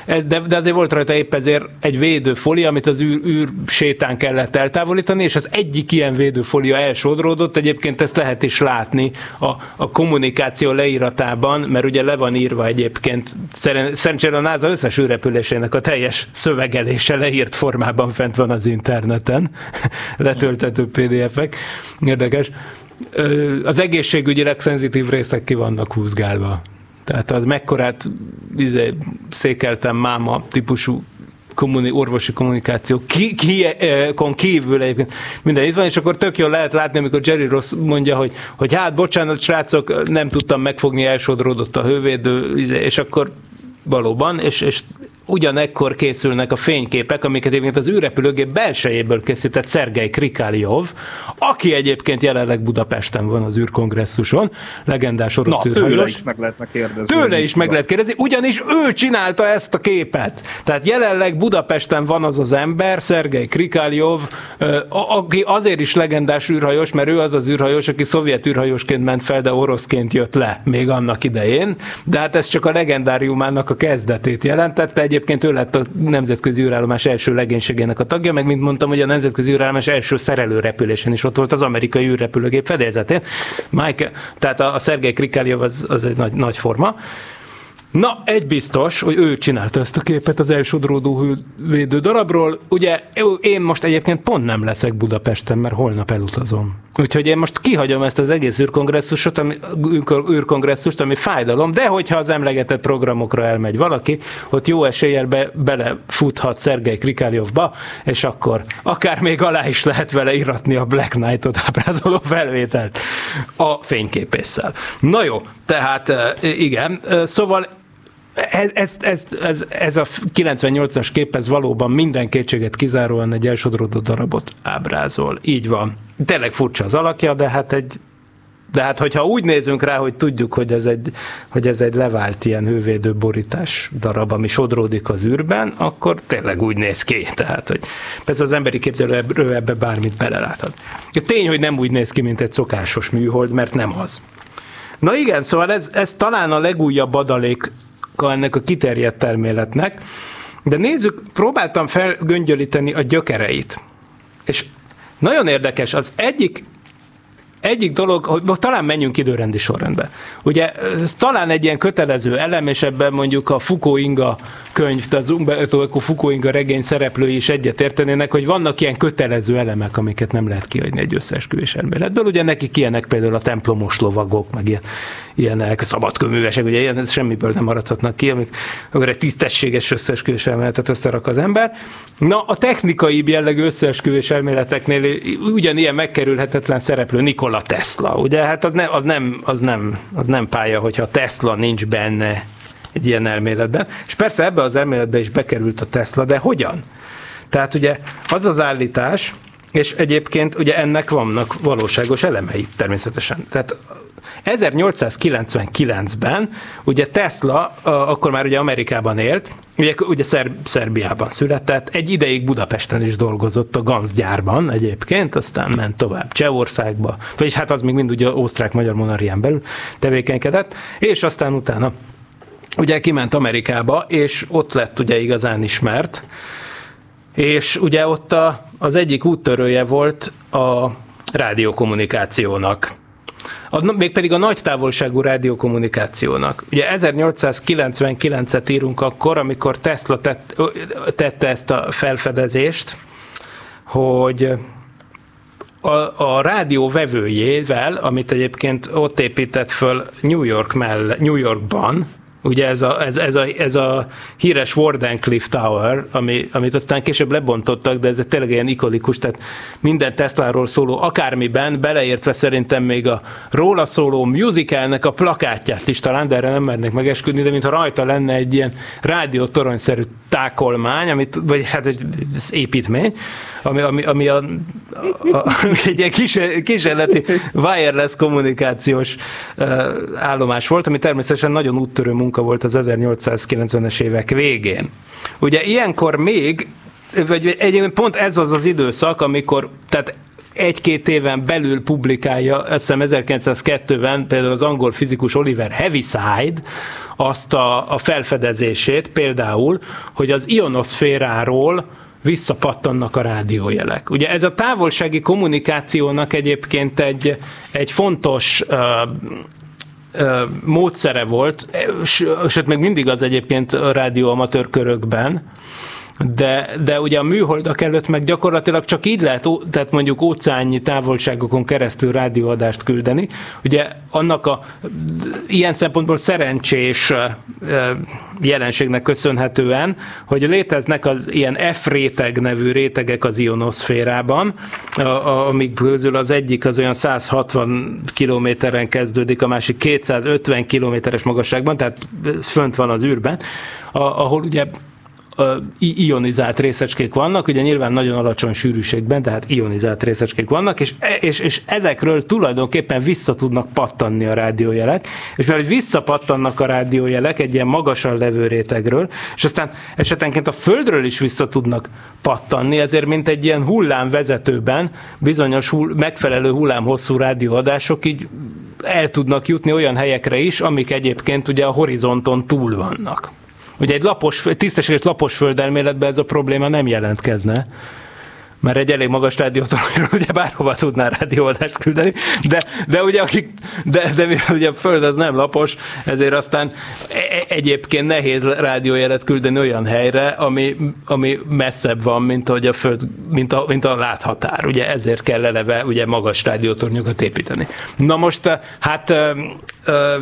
de, de azért volt rajta épp ezért egy védőfolia, amit az űr, űr sétán kellett eltávolítani, és az egyik ilyen védőfolia elsodródott, egyébként ezt lehet is látni a, a kommunikáció leíratában, mert ugye le van írva egyébként, szerencsére a NASA összes űrrepülésének a teljes szövegelése leírt formában fent van az interneten, letöltető PDF-ek, érdekes. Az egészségügyileg szenzitív részek ki vannak húzgálva. Tehát az mekkorát izé, székeltem máma típusú kommuni, orvosi kommunikáció ki, ki, eh, kívül egyébként. Minden itt van, és akkor tök jól lehet látni, amikor Jerry Ross mondja, hogy, hogy hát bocsánat, srácok, nem tudtam megfogni, elsodródott a hővédő, és akkor valóban, és, és ugyanekkor készülnek a fényképek, amiket egyébként az űrrepülőgép belsejéből készített Szergej Krikáliov, aki egyébként jelenleg Budapesten van az űrkongresszuson, legendás orosz Na, űrhajós. tőle is meg lehetne kérdezni. Tőle is meg lehet kérdezni, ugyanis ő csinálta ezt a képet. Tehát jelenleg Budapesten van az az ember, Szergej Krikáljov, aki azért is legendás űrhajós, mert ő az az űrhajós, aki szovjet űrhajósként ment fel, de oroszként jött le még annak idején. De hát ez csak a legendáriumának a kezdetét jelentette. Egyébként ő lett a nemzetközi űrállomás első legénységének a tagja, meg mint mondtam, hogy a nemzetközi űrállomás első szerelő repülésen is ott volt az amerikai űrrepülőgép fedélzetén. Michael, tehát a, a Szergej Krikáljov az, az egy nagy, nagy forma. Na, egy biztos, hogy ő csinálta ezt a képet az elsodródó védő darabról. Ugye én most egyébként pont nem leszek Budapesten, mert holnap elutazom. Úgyhogy én most kihagyom ezt az egész űrkongresszust, ami, űrkongresszust, ami fájdalom, de hogyha az emlegetett programokra elmegy valaki, ott jó eséllyel be, belefuthat Szergej Krikáljovba, és akkor akár még alá is lehet vele iratni a Black Knight-ot ábrázoló felvételt a fényképésszel. Na jó, tehát igen, szóval ez, ez, ez, ez, ez a 98-as kép, ez valóban minden kétséget kizáróan egy elsodródó darabot ábrázol. Így van. Tényleg furcsa az alakja, de hát egy de hát, hogyha úgy nézünk rá, hogy tudjuk, hogy ez egy, hogy ez egy levált ilyen hővédő borítás darab, ami sodródik az űrben, akkor tényleg úgy néz ki. Tehát, hogy persze az emberi képzelő ebbe bármit beleláthat. Tény, hogy nem úgy néz ki, mint egy szokásos műhold, mert nem az. Na igen, szóval ez, ez talán a legújabb adalék ennek a kiterjedt terméletnek, de nézzük, próbáltam felgöngyölíteni a gyökereit. És nagyon érdekes, az egyik egyik dolog, hogy talán menjünk időrendi sorrendbe. Ugye ez talán egy ilyen kötelező elem, és ebben mondjuk a Foucault Inga könyv, tehát az Umberto Foucault Inga regény szereplői is egyetértenének, hogy vannak ilyen kötelező elemek, amiket nem lehet kiadni egy összeesküvés elméletből. Ugye nekik ilyenek például a templomos lovagok, meg ilyen, ilyenek, szabadkőművesek, ugye ilyen semmiből nem maradhatnak ki, amik, akkor egy tisztességes összeesküvés elméletet összerak az ember. Na, a technikai jellegű összeesküvés elméleteknél ugyanilyen megkerülhetetlen szereplő Nikola Tesla, ugye? Hát az nem, az nem, az nem, az nem pálya, hogyha Tesla nincs benne egy ilyen elméletben. És persze ebbe az elméletbe is bekerült a Tesla, de hogyan? Tehát ugye az az állítás, és egyébként ugye ennek vannak valóságos elemei természetesen. Tehát 1899-ben ugye Tesla akkor már ugye Amerikában élt, ugye, ugye Szer- Szerbiában született, egy ideig Budapesten is dolgozott a Ganz gyárban egyébként, aztán ment tovább Csehországba, vagyis hát az még mind ugye osztrák-magyar monarchián belül tevékenykedett, és aztán utána ugye kiment Amerikába, és ott lett ugye igazán ismert, és ugye ott a, az egyik úttörője volt a rádiókommunikációnak. A, mégpedig a nagy távolságú rádiókommunikációnak. Ugye 1899-et írunk akkor, amikor Tesla tett, tette ezt a felfedezést, hogy a, a rádió vevőjével, amit egyébként ott épített föl New, York mell- New Yorkban, Ugye ez a, ez, ez, a, ez a híres Wardenclyffe Tower, ami, amit aztán később lebontottak, de ez tényleg ilyen ikonikus, tehát minden Tesláról szóló akármiben, beleértve szerintem még a róla szóló musicalnek a plakátját is talán, de erre nem mernek megesküdni, de mintha rajta lenne egy ilyen rádiótoronyszerű tákolmány, amit, vagy hát egy építmény, ami, ami, ami, a, a, ami egy ilyen kísérleti wireless kommunikációs állomás volt, ami természetesen nagyon úttörő munka volt az 1890-es évek végén. Ugye ilyenkor még, vagy egyébként pont ez az az időszak, amikor, tehát egy-két éven belül publikálja, azt hiszem 1902-ben például az angol fizikus Oliver Heaviside azt a, a felfedezését például, hogy az ionoszféráról visszapattannak a rádiójelek. Ugye ez a távolsági kommunikációnak egyébként egy, egy fontos uh, módszere volt, sőt még mindig az egyébként rádióamatőr körökben, de, de ugye a műholdak előtt meg gyakorlatilag csak így lehet, tehát mondjuk óceánnyi távolságokon keresztül rádióadást küldeni. Ugye annak a ilyen szempontból szerencsés jelenségnek köszönhetően, hogy léteznek az ilyen F-réteg nevű rétegek az ionoszférában, amik közül az egyik az olyan 160 kilométeren kezdődik, a másik 250 kilométeres magasságban, tehát fönt van az űrben, ahol ugye ionizált részecskék vannak, ugye nyilván nagyon alacsony sűrűségben, tehát ionizált részecskék vannak, és, és, és ezekről tulajdonképpen vissza tudnak pattanni a rádiójelek, és mert visszapattannak a rádiójelek egy ilyen magasan levő rétegről, és aztán esetenként a Földről is vissza tudnak pattanni, ezért mint egy ilyen hullámvezetőben bizonyos hull, megfelelő hullámhosszú rádióadások így el tudnak jutni olyan helyekre is, amik egyébként ugye a horizonton túl vannak. Ugye egy lapos, tisztességes lapos földelméletben ez a probléma nem jelentkezne mert egy elég magas rádiótoronyról ugye bárhova tudná rádióadást küldeni, de, de ugye akik, de, de mivel ugye a Föld az nem lapos, ezért aztán e, e, egyébként nehéz rádiójelet küldeni olyan helyre, ami, ami messzebb van, mint hogy a Föld, mint a, mint a láthatár. Ugye ezért kell eleve ugye magas rádiótornyokat építeni. Na most hát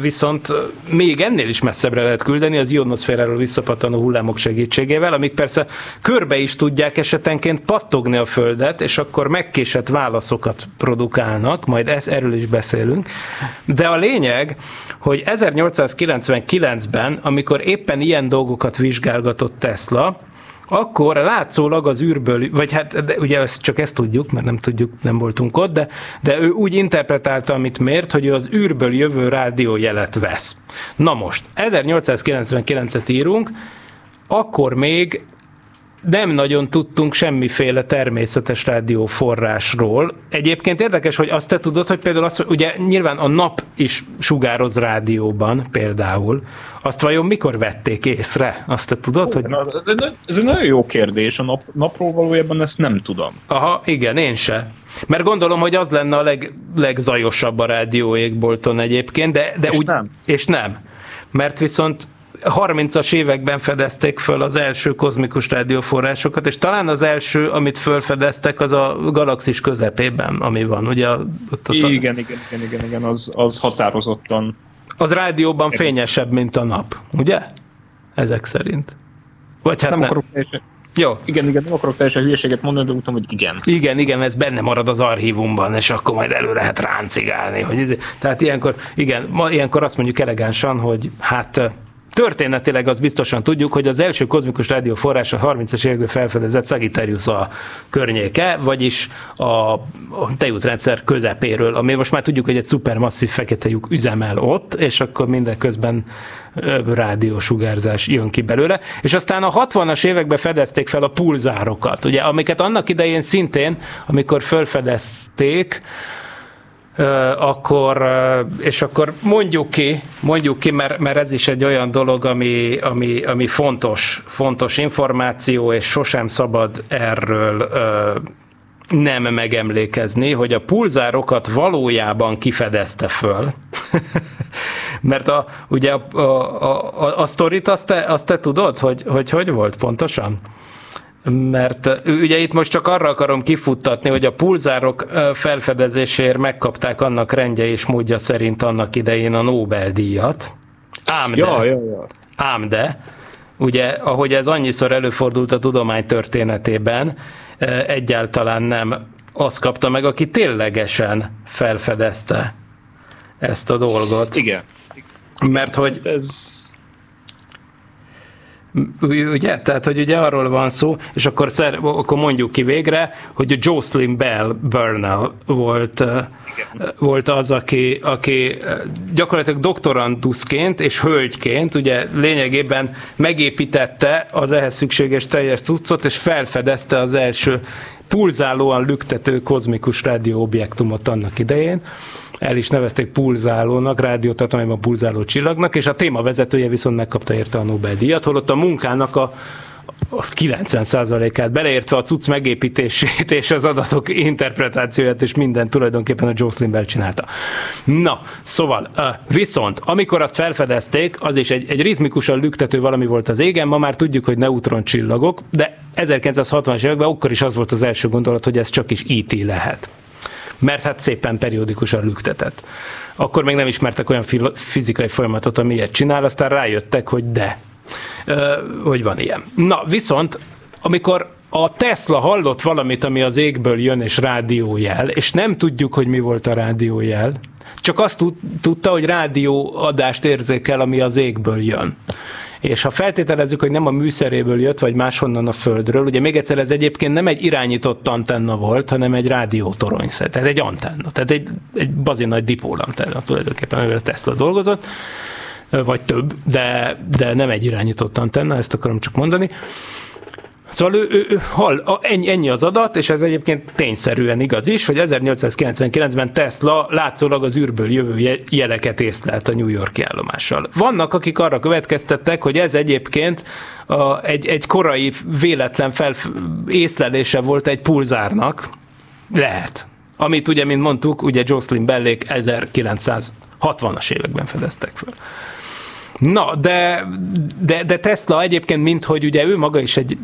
viszont még ennél is messzebbre lehet küldeni az ionoszféráról visszapattanó hullámok segítségével, amik persze körbe is tudják esetenként pattogni a Földet, és akkor megkésett válaszokat produkálnak, majd ez, erről is beszélünk. De a lényeg, hogy 1899-ben, amikor éppen ilyen dolgokat vizsgálgatott Tesla, akkor látszólag az űrből, vagy hát de ugye ezt, csak ezt tudjuk, mert nem tudjuk, nem voltunk ott, de, de ő úgy interpretálta, amit mért, hogy ő az űrből jövő rádiójelet vesz. Na most, 1899-et írunk, akkor még nem nagyon tudtunk semmiféle természetes rádióforrásról. Egyébként érdekes, hogy azt te tudod, hogy például azt, ugye nyilván a nap is sugároz rádióban például. Azt vajon mikor vették észre? Azt te tudod, hogy... Ez egy nagyon jó kérdés, a nap, napról valójában ezt nem tudom. Aha, igen, én se. Mert gondolom, hogy az lenne a leg, legzajosabb a rádió égbolton egyébként, de, de És úgy... nem. És nem. Mert viszont 30-as években fedezték föl az első kozmikus rádióforrásokat, és talán az első, amit fölfedeztek, az a galaxis közepében, ami van. Ugye ott a Igen, igen, igen, igen, igen az, az határozottan. az rádióban fényesebb, mint a nap, ugye? Ezek szerint. Vagy hát Nem, nem. akarok teljesen, Jó. igen, igen, nem akarok teljesen hülyeséget mondani, de utána, hogy igen. Igen, igen, ez benne marad az archívumban, és akkor majd elő lehet ráncigálni. Hogy izé- tehát ilyenkor, igen, ma ilyenkor azt mondjuk elegánsan, hogy hát Történetileg azt biztosan tudjuk, hogy az első kozmikus rádió forrás a 30-as években felfedezett Sagittarius a környéke, vagyis a, a tejútrendszer közepéről, ami most már tudjuk, hogy egy szupermasszív fekete lyuk üzemel ott, és akkor mindeközben rádiósugárzás jön ki belőle. És aztán a 60-as években fedezték fel a pulzárokat, ugye, amiket annak idején szintén, amikor felfedezték, akkor, és akkor mondjuk ki, mondjuk ki, mert, mert ez is egy olyan dolog, ami, ami, ami fontos, fontos információ, és sosem szabad erről nem megemlékezni, hogy a pulzárokat valójában kifedezte föl. Mert a, ugye a, a, a, a sztorit azt te, azt te tudod, hogy, hogy hogy volt pontosan? Mert ugye itt most csak arra akarom kifuttatni, hogy a pulzárok felfedezéséért megkapták annak rendje és módja szerint annak idején a Nobel-díjat. Ám de, Ja, ja, ja. ám de, ugye, ahogy ez annyiszor előfordult a tudomány történetében, egyáltalán nem azt kapta meg, aki ténylegesen felfedezte ezt a dolgot. Igen. Mert hogy Ez, Ugye? Tehát, hogy ugye arról van szó, és akkor, szer, akkor mondjuk ki végre, hogy a Jocelyn Bell Burnell volt, uh, volt az, aki, aki gyakorlatilag doktoranduszként és hölgyként ugye lényegében megépítette az ehhez szükséges teljes cuccot, és felfedezte az első pulzálóan lüktető kozmikus rádióobjektumot annak idején. El is nevezték pulzálónak, rádiótartományban pulzáló csillagnak, és a témavezetője viszont megkapta érte a Nobel-díjat, holott a munkának a az 90%-át, beleértve a cucc megépítését és az adatok interpretációját és minden tulajdonképpen a Jocelyn Bell csinálta. Na, szóval, viszont amikor azt felfedezték, az is egy, egy ritmikusan lüktető valami volt az égen, ma már tudjuk, hogy neutroncsillagok, de 1960-as években akkor is az volt az első gondolat, hogy ez csak is IT lehet mert hát szépen periódikusan lüktetett. Akkor még nem ismertek olyan fizikai folyamatot, ami ilyet csinál, aztán rájöttek, hogy de, hogy van ilyen. Na, viszont amikor a Tesla hallott valamit, ami az égből jön, és rádiójel, és nem tudjuk, hogy mi volt a rádiójel, csak azt tud, tudta, hogy rádióadást érzékel, ami az égből jön. És ha feltételezzük, hogy nem a műszeréből jött, vagy máshonnan a földről, ugye még egyszer ez egyébként nem egy irányított antenna volt, hanem egy rádiótoronyszert, tehát egy antenna, tehát egy, egy bazin nagy dipól antenna tulajdonképpen, amivel a Tesla dolgozott, vagy több, de, de nem egy irányított antenna, ezt akarom csak mondani. Szóval ő, ő, ő hall, a- ennyi, ennyi az adat, és ez egyébként tényszerűen igaz is, hogy 1899-ben Tesla látszólag az űrből jövő je- jeleket észlelt a New Yorki állomással. Vannak, akik arra következtettek, hogy ez egyébként a, egy, egy korai véletlen fel, észlelése volt egy pulzárnak. Lehet. Amit ugye, mint mondtuk, ugye Jocelyn Bellék 1960-as években fedeztek fel. Na, de, de, de Tesla egyébként, mint hogy ugye ő maga is egy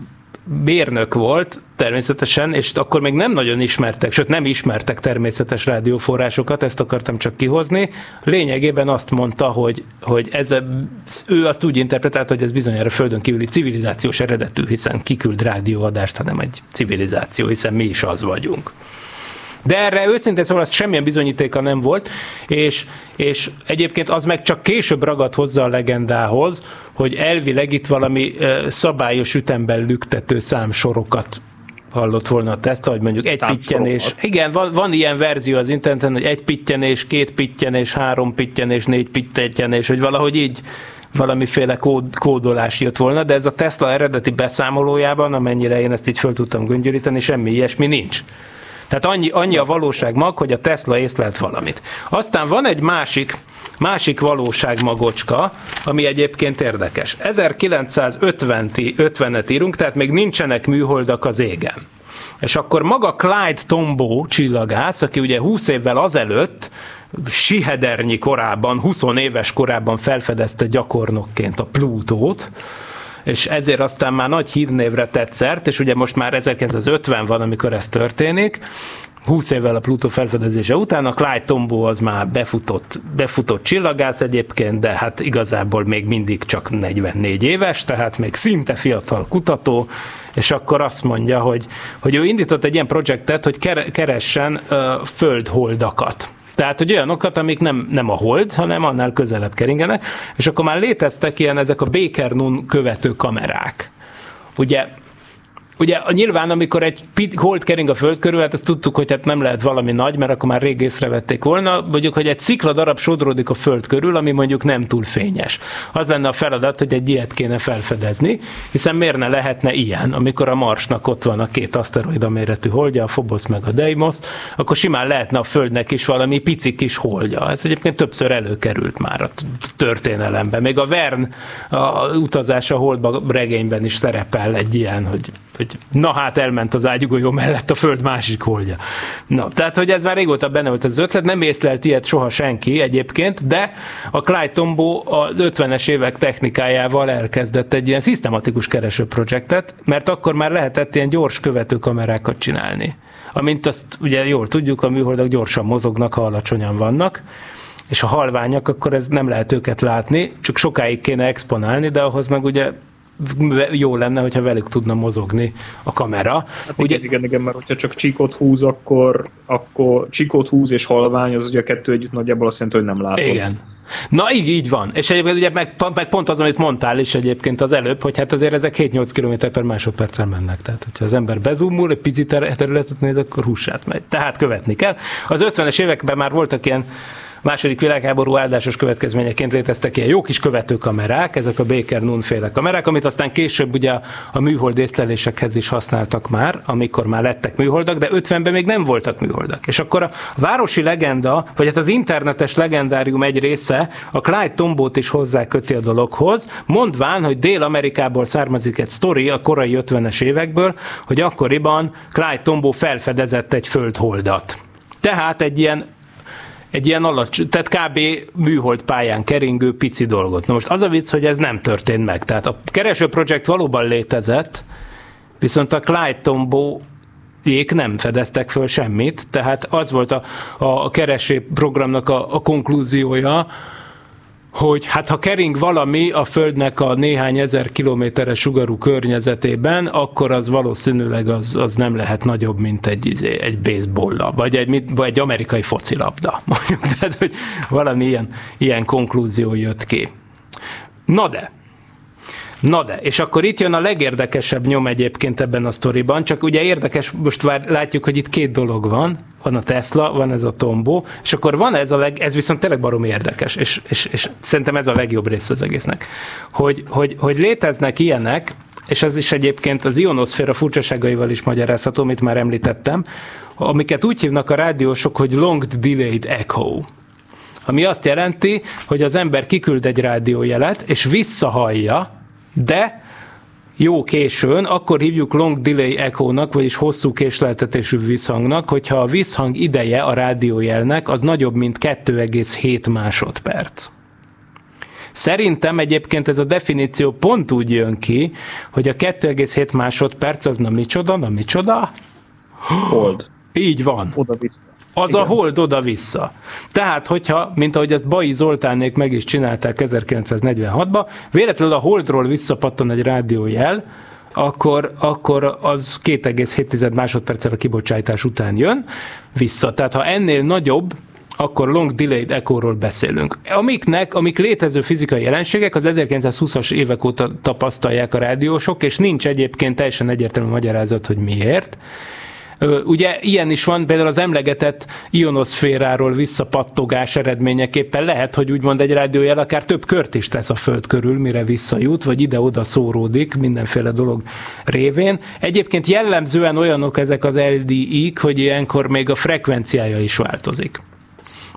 mérnök volt, természetesen, és akkor még nem nagyon ismertek, sőt nem ismertek természetes rádióforrásokat, ezt akartam csak kihozni. Lényegében azt mondta, hogy, hogy ez ő azt úgy interpretálta, hogy ez bizonyára földön kívüli civilizációs eredetű, hiszen kiküld rádióadást, hanem egy civilizáció, hiszen mi is az vagyunk. De erre őszintén szóval az semmilyen bizonyítéka nem volt, és, és egyébként az meg csak később ragadt hozzá a legendához, hogy elvileg itt valami szabályos ütemben lüktető számsorokat hallott volna a Tesla, hogy mondjuk egy pittyenés. Igen, van, van ilyen verzió az interneten, hogy egy pittyenés, két pittyenés, három pittyenés, négy pittyenés, hogy valahogy így valamiféle kód, kódolás jött volna, de ez a Tesla eredeti beszámolójában, amennyire én ezt így föl tudtam göngyöríteni, semmi ilyesmi nincs. Tehát annyi, annyi a valóság mag, hogy a Tesla észlelt valamit. Aztán van egy másik, másik valóság magocska, ami egyébként érdekes. 1950-et írunk, tehát még nincsenek műholdak az égen. És akkor maga Clyde Tombaugh csillagász, aki ugye 20 évvel azelőtt sihedernyi korában, 20 éves korában felfedezte gyakornokként a Plutót, és ezért aztán már nagy hírnévre tett szert, és ugye most már 1950 van, amikor ez történik, 20 évvel a Plutó felfedezése után, a Clyde Tombaugh az már befutott, befutott csillagász egyébként, de hát igazából még mindig csak 44 éves, tehát még szinte fiatal kutató, és akkor azt mondja, hogy, hogy ő indított egy ilyen projektet, hogy keressen uh, földholdakat. Tehát, hogy olyanokat, amik nem, nem a hold, hanem annál közelebb keringenek, és akkor már léteztek ilyen ezek a Baker Nun követő kamerák. Ugye ugye nyilván, amikor egy hold kering a föld körül, hát ezt tudtuk, hogy hát nem lehet valami nagy, mert akkor már rég észrevették volna, mondjuk, hogy egy szikla darab sodródik a föld körül, ami mondjuk nem túl fényes. Az lenne a feladat, hogy egy ilyet kéne felfedezni, hiszen miért ne lehetne ilyen, amikor a Marsnak ott van a két aszteroida méretű holdja, a Phobos meg a Deimos, akkor simán lehetne a Földnek is valami pici kis holdja. Ez egyébként többször előkerült már a történelemben. Még a Vern a utazás a holdba regényben is szerepel egy ilyen, hogy hogy na hát elment az ágyugójó mellett a föld másik holdja. Na, tehát, hogy ez már régóta benne volt az ötlet, nem észlelt ilyet soha senki egyébként, de a Clyde Tombaugh az 50-es évek technikájával elkezdett egy ilyen szisztematikus kereső projektet, mert akkor már lehetett ilyen gyors követőkamerákat csinálni. Amint azt ugye jól tudjuk, a műholdak gyorsan mozognak, ha alacsonyan vannak, és a halványak, akkor ez nem lehet őket látni, csak sokáig kéne exponálni, de ahhoz meg ugye jó lenne, hogyha velük tudna mozogni a kamera. Hát ugye, igen, igen, igen, mert hogyha csak csíkot húz, akkor, akkor csíkot húz és halvány, az ugye a kettő együtt nagyjából azt jelenti, hogy nem látod. Igen. Na így, így van. És egyébként ugye meg, meg pont az, amit mondtál is egyébként az előbb, hogy hát azért ezek 7-8 km per másodperccel mennek. Tehát, hogyha az ember bezumul, egy pici területet néz, akkor húsát megy. Tehát követni kell. Az 50-es években már voltak ilyen második világháború áldásos következményeként léteztek ilyen jó kis követőkamerák, ezek a Baker Nun féle kamerák, amit aztán később ugye a műhold észlelésekhez is használtak már, amikor már lettek műholdak, de 50-ben még nem voltak műholdak. És akkor a városi legenda, vagy hát az internetes legendárium egy része a Clyde Tombót is hozzáköti a dologhoz, mondván, hogy Dél-Amerikából származik egy sztori a korai 50-es évekből, hogy akkoriban Clyde Tombó felfedezett egy földholdat. Tehát egy ilyen egy ilyen alacsony, tehát kb. műhold pályán keringő pici dolgot. Na most az a vicc, hogy ez nem történt meg. Tehát a kereső projekt valóban létezett, viszont a Clyde Tombaugh Jék nem fedeztek föl semmit, tehát az volt a, a kereső programnak a, a konklúziója, hogy hát ha kering valami a Földnek a néhány ezer kilométeres sugarú környezetében, akkor az valószínűleg az, az nem lehet nagyobb, mint egy, izé, egy baseball vagy egy, vagy egy amerikai focilabda. Mondjuk, tehát, hogy valami ilyen, ilyen konklúzió jött ki. Na de, Na de, és akkor itt jön a legérdekesebb nyom egyébként ebben a sztoriban, csak ugye érdekes, most már látjuk, hogy itt két dolog van, van a Tesla, van ez a Tombo, és akkor van ez a leg, ez viszont tényleg barom érdekes, és, és, és szerintem ez a legjobb rész az egésznek, hogy, hogy, hogy léteznek ilyenek, és ez is egyébként az ionoszféra furcsaságaival is magyarázható, amit már említettem, amiket úgy hívnak a rádiósok, hogy long delayed echo. Ami azt jelenti, hogy az ember kiküld egy rádiójelet, és visszahallja, de jó későn, akkor hívjuk long delay echo-nak, vagyis hosszú késleltetésű visszhangnak, hogyha a visszhang ideje a rádiójelnek az nagyobb, mint 2,7 másodperc. Szerintem egyébként ez a definíció pont úgy jön ki, hogy a 2,7 másodperc az na micsoda, na micsoda? Hold. Így van. Oda-vissza. Az Igen. a hold oda-vissza. Tehát, hogyha, mint ahogy ezt Bai Zoltánék meg is csinálták 1946-ban, véletlenül a holdról visszapattan egy rádiójel, akkor, akkor az 2,7 másodperccel a kibocsátás után jön vissza. Tehát ha ennél nagyobb, akkor long delayed echo-ról beszélünk. Amiknek, amik létező fizikai jelenségek, az 1920-as évek óta tapasztalják a rádiósok, és nincs egyébként teljesen egyértelmű magyarázat, hogy miért Ugye ilyen is van, például az emlegetett ionoszféráról visszapattogás eredményeképpen lehet, hogy úgymond egy rádiójel akár több kört is tesz a Föld körül, mire visszajut, vagy ide-oda szóródik mindenféle dolog révén. Egyébként jellemzően olyanok ezek az LDI-k, hogy ilyenkor még a frekvenciája is változik.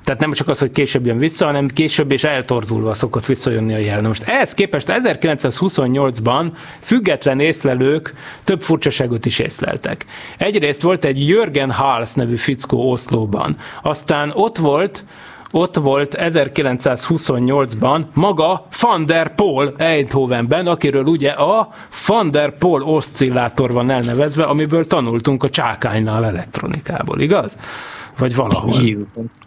Tehát nem csak az, hogy később jön vissza, hanem később és eltorzulva szokott visszajönni a jel. Na Most ehhez képest 1928-ban független észlelők több furcsaságot is észleltek. Egyrészt volt egy Jürgen Hals nevű fickó Oszlóban, aztán ott volt ott volt 1928-ban maga Van der Pol Eindhovenben, akiről ugye a Van der Pol oszcillátor van elnevezve, amiből tanultunk a csákánynál elektronikából, igaz? Vagy valahol.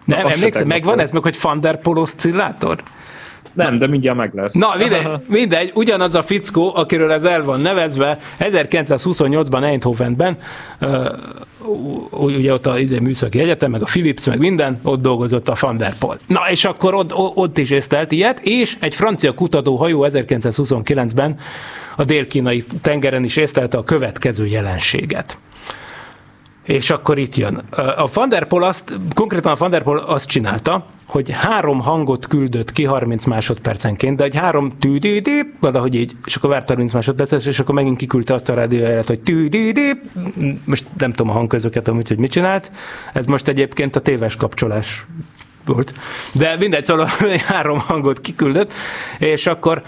Nem, tegnap megvan ez meg, hogy Van der Pol oszcillátor? Nem, de mindjárt meg lesz. Na, mindegy, mindegy, ugyanaz a fickó, akiről ez el van nevezve, 1928-ban Eindhovenben, ugye ott a izé, műszaki egyetem, meg a Philips, meg minden, ott dolgozott a Van der Pol. Na, és akkor ott, ott is észlelt ilyet, és egy francia kutatóhajó 1929-ben a dél-kínai tengeren is észlelte a következő jelenséget. És akkor itt jön. A Van der Pol azt, konkrétan a Van der Pol azt csinálta, hogy három hangot küldött ki 30 másodpercenként, de egy három tűdídép, valahogy így, és akkor várt 30 másodpercet, és akkor megint kiküldte azt a rádiójelet, hogy tűdídép, most nem tudom a hangközöket, amúgy, hogy mit csinált. Ez most egyébként a téves kapcsolás volt. De mindegy, szóval három hangot kiküldött, és akkor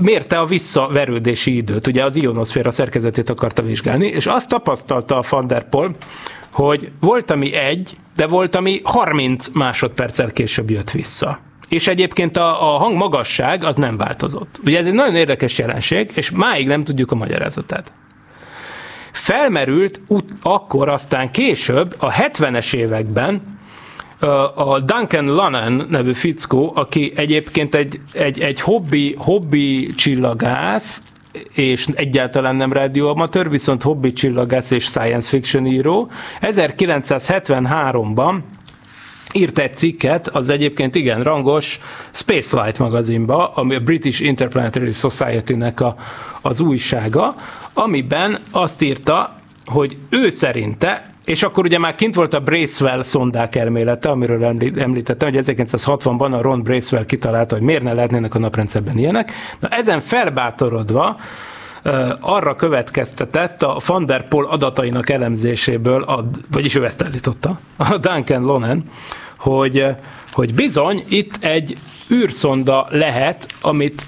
mérte a visszaverődési időt, ugye az ionoszféra szerkezetét akarta vizsgálni, és azt tapasztalta a Van der Pol, hogy volt, ami egy, de volt, ami 30 másodperccel később jött vissza. És egyébként a, a hang magasság az nem változott. Ugye ez egy nagyon érdekes jelenség, és máig nem tudjuk a magyarázatát. Felmerült ut- akkor aztán később, a 70-es években, a Duncan Lannan nevű fickó, aki egyébként egy, egy, egy hobbi, hobbi csillagász, és egyáltalán nem rádióamatőr, viszont hobbi csillagász és science fiction író. 1973-ban írt egy cikket az egyébként igen rangos Spaceflight magazinba, ami a British Interplanetary Society-nek a, az újsága, amiben azt írta, hogy ő szerinte és akkor ugye már kint volt a Bracewell szondák elmélete, amiről emlí- említettem, hogy 1960-ban a Ron Bracewell kitalálta, hogy miért ne lehetnének a naprendszerben ilyenek. Na ezen felbátorodva arra következtetett a Van der Pol adatainak elemzéséből, a, vagyis ő ezt állította, a Duncan Lonen, hogy, hogy bizony itt egy űrszonda lehet, amit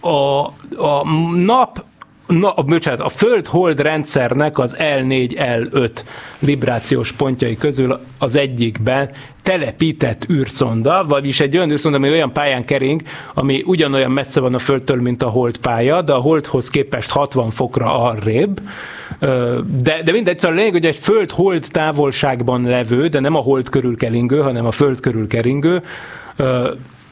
a, a nap Na, a, bocsánat, a Föld-Hold rendszernek az L4-L5 vibrációs pontjai közül az egyikben telepített űrszonda, vagyis egy olyan űrszonda, ami olyan pályán kering, ami ugyanolyan messze van a Földtől, mint a Hold pálya, de a Holdhoz képest 60 fokra arrébb. De, de mindegy, szóval a lényeg, hogy egy Föld-Hold távolságban levő, de nem a Hold körül keringő, hanem a Föld körül keringő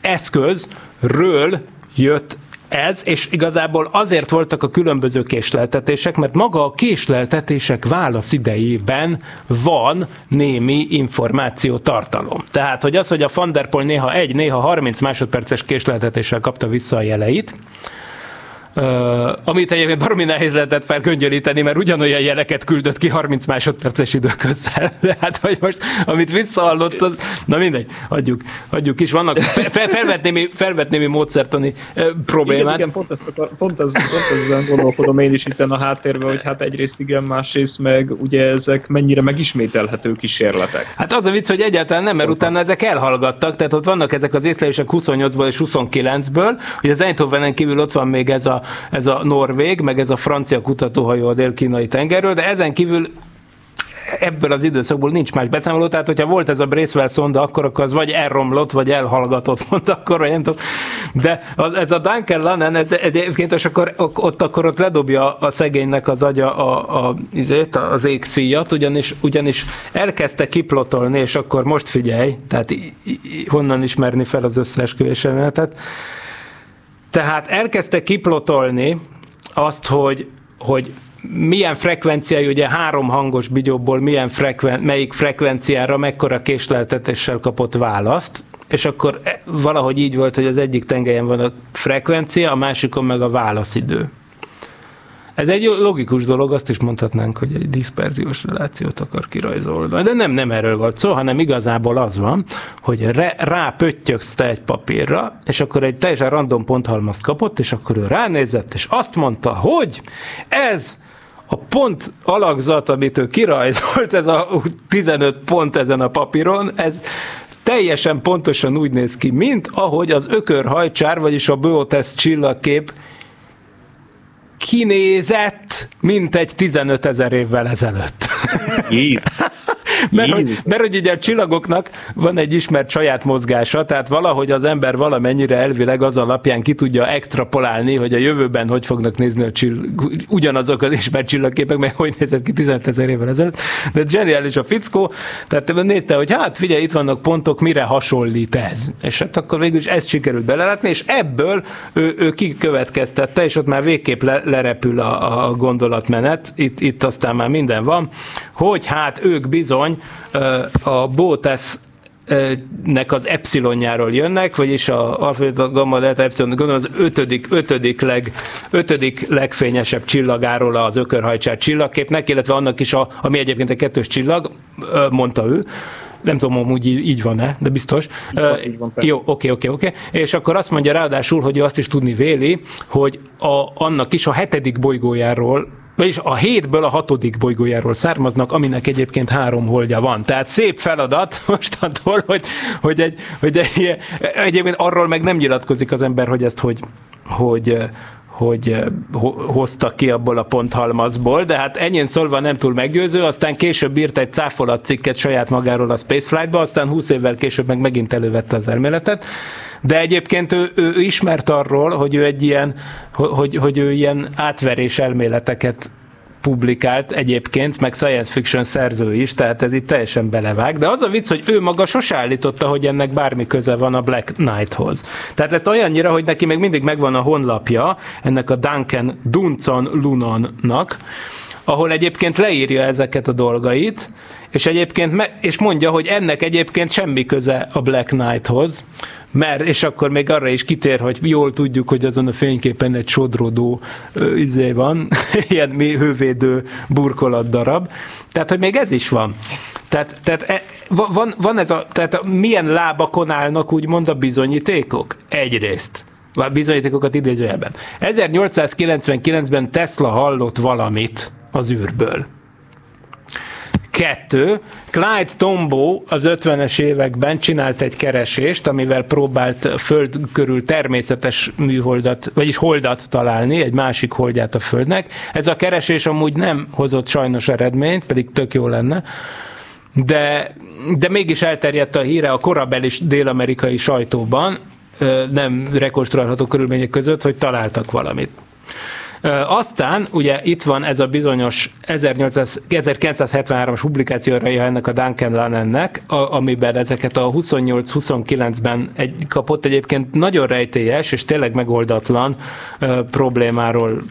eszközről jött ez, és igazából azért voltak a különböző késleltetések, mert maga a késleltetések válasz idejében van némi információ tartalom. Tehát, hogy az, hogy a Van der Pol néha egy, néha 30 másodperces késleltetéssel kapta vissza a jeleit, Uh, amit egyébként baromi nehéz lehetett felgöngyölíteni, mert ugyanolyan jeleket küldött ki 30 másodperces időközzel. De hát, hogy most, amit visszahallott, az, na mindegy, adjuk, adjuk is. Vannak fe, fe, felvetnémi, felvetnémi módszertani uh, problémák. Igen, igen, pont, ezt akar, pont, ez, pont ezen gondolkodom én is itt a háttérbe, hogy hát egyrészt igen, másrészt meg ugye ezek mennyire megismételhető kísérletek. Hát az a vicc, hogy egyáltalán nem, mert utána ezek elhallgattak, tehát ott vannak ezek az észlelések 28-ból és 29-ből, hogy az Eindhovenen kívül ott van még ez a, ez a norvég, meg ez a francia kutatóhajó a dél-kínai tengerről, de ezen kívül ebből az időszakból nincs más beszámoló, tehát hogyha volt ez a Bracewell szonda, akkor, az vagy elromlott, vagy elhallgatott, mondta akkor, vagy nem tudom. De ez a Duncan Lannan, ez egyébként, és akkor ott, akkor ott ledobja a szegénynek az agya a, a, izét, az égszíjat, ugyanis, ugyanis elkezdte kiplotolni, és akkor most figyelj, tehát honnan ismerni fel az összeesküvés elméletet. Tehát elkezdte kiplotolni azt, hogy, hogy milyen frekvenciájú, ugye három hangos bigyóból milyen frekven, melyik frekvenciára mekkora késleltetéssel kapott választ, és akkor e- valahogy így volt, hogy az egyik tengelyen van a frekvencia, a másikon meg a válaszidő. Ez egy logikus dolog, azt is mondhatnánk, hogy egy diszperziós relációt akar kirajzolni. De nem, nem erről volt szó, hanem igazából az van, hogy re, rá pöttyögsz te egy papírra, és akkor egy teljesen random ponthalmazt kapott, és akkor ő ránézett, és azt mondta, hogy ez a pont alakzat, amit ő kirajzolt, ez a 15 pont ezen a papíron, ez teljesen pontosan úgy néz ki, mint ahogy az ökörhajcsár, vagyis a Böotesz csillagkép kinézett, mint egy 15 ezer évvel ezelőtt. Mert hogy, mert hogy ugye a csillagoknak van egy ismert saját mozgása, tehát valahogy az ember valamennyire elvileg az alapján ki tudja extrapolálni, hogy a jövőben hogy fognak nézni a csillag, ugyanazok az ismert csillagképek, meg hogy nézett ki 15 ezer évvel ezelőtt. De zseniális a fickó, tehát nézte, hogy hát figyelj, itt vannak pontok, mire hasonlít ez. És hát akkor végül is ezt sikerült belelátni, és ebből ő, ő kikövetkeztette, és ott már végképp le, lerepül a, a gondolatmenet, itt, itt aztán már minden van, hogy hát ők bizony a Bótesz nek az epsilonjáról jönnek, vagyis a alfa, gamma, delta, epsilon, gondolom az ötödik, ötödik, leg, ötödik legfényesebb csillagáról az ökörhajcsár csillagképnek, illetve annak is, a, ami egyébként egy kettős csillag, mondta ő, nem tudom, hogy így, így van-e, de biztos. Így van, így van, Jó, oké, oké, oké. És akkor azt mondja ráadásul, hogy ő azt is tudni véli, hogy a, annak is a hetedik bolygójáról vagyis a hétből a hatodik bolygójáról származnak, aminek egyébként három holdja van. Tehát szép feladat mostantól, hogy, hogy, egy, hogy egy, egyébként arról meg nem nyilatkozik az ember, hogy ezt hogy, hogy, hogy hoztak ki abból a ponthalmazból, de hát ennyien szólva nem túl meggyőző, aztán később írt egy cáfolat cikket saját magáról a Spaceflight-ba, aztán 20 évvel később meg megint elővette az elméletet, de egyébként ő, ő ismert arról, hogy ő egy ilyen, hogy, hogy ő ilyen átverés elméleteket publikált egyébként, meg science fiction szerző is, tehát ez itt teljesen belevág, de az a vicc, hogy ő maga sose állította, hogy ennek bármi köze van a Black Knighthoz. Tehát ezt olyannyira, hogy neki még mindig megvan a honlapja, ennek a Duncan Duncan Lunonnak, ahol egyébként leírja ezeket a dolgait, és egyébként me- és mondja, hogy ennek egyébként semmi köze a Black Knighthoz, mert, és akkor még arra is kitér, hogy jól tudjuk, hogy azon a fényképen egy sodrodó ö, izé van, ilyen mi hővédő burkolat darab. Tehát, hogy még ez is van. Tehát, tehát e, van, van ez a, tehát milyen lábakon állnak úgymond a bizonyítékok? Egyrészt bizonyítékokat idézőjelben. 1899-ben Tesla hallott valamit az űrből. Kettő, Clyde Tombaugh az 50-es években csinált egy keresést, amivel próbált Föld körül természetes műholdat, vagyis holdat találni, egy másik holdját a Földnek. Ez a keresés amúgy nem hozott sajnos eredményt, pedig tök jó lenne, de, de mégis elterjedt a híre a korabeli dél-amerikai sajtóban, nem rekonstruálható körülmények között, hogy találtak valamit. Aztán ugye itt van ez a bizonyos 1800, 1973-as publikációja ennek a Duncan Lannennek, amiben ezeket a 28-29-ben egy, kapott egyébként nagyon rejtélyes és tényleg megoldatlan problémáról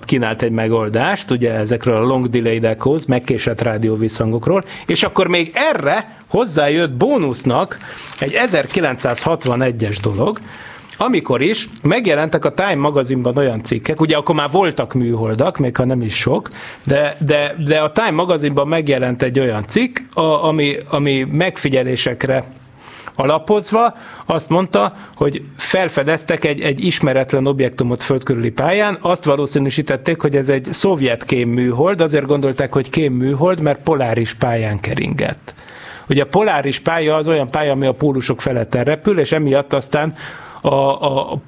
kínált egy megoldást, ugye ezekről a long delayed echoes, megkésett rádióvisszhangokról, és akkor még erre hozzájött bónusznak egy 1961-es dolog, amikor is megjelentek a Time magazinban olyan cikkek, ugye akkor már voltak műholdak, még ha nem is sok, de, de, de a Time magazinban megjelent egy olyan cikk, a, ami, ami megfigyelésekre alapozva azt mondta, hogy felfedeztek egy, egy ismeretlen objektumot földkörüli pályán, azt valószínűsítették, hogy ez egy szovjet kémműhold, azért gondolták, hogy kémműhold, mert poláris pályán keringett. Ugye a poláris pálya az olyan pálya, ami a pólusok felett repül, és emiatt aztán a, a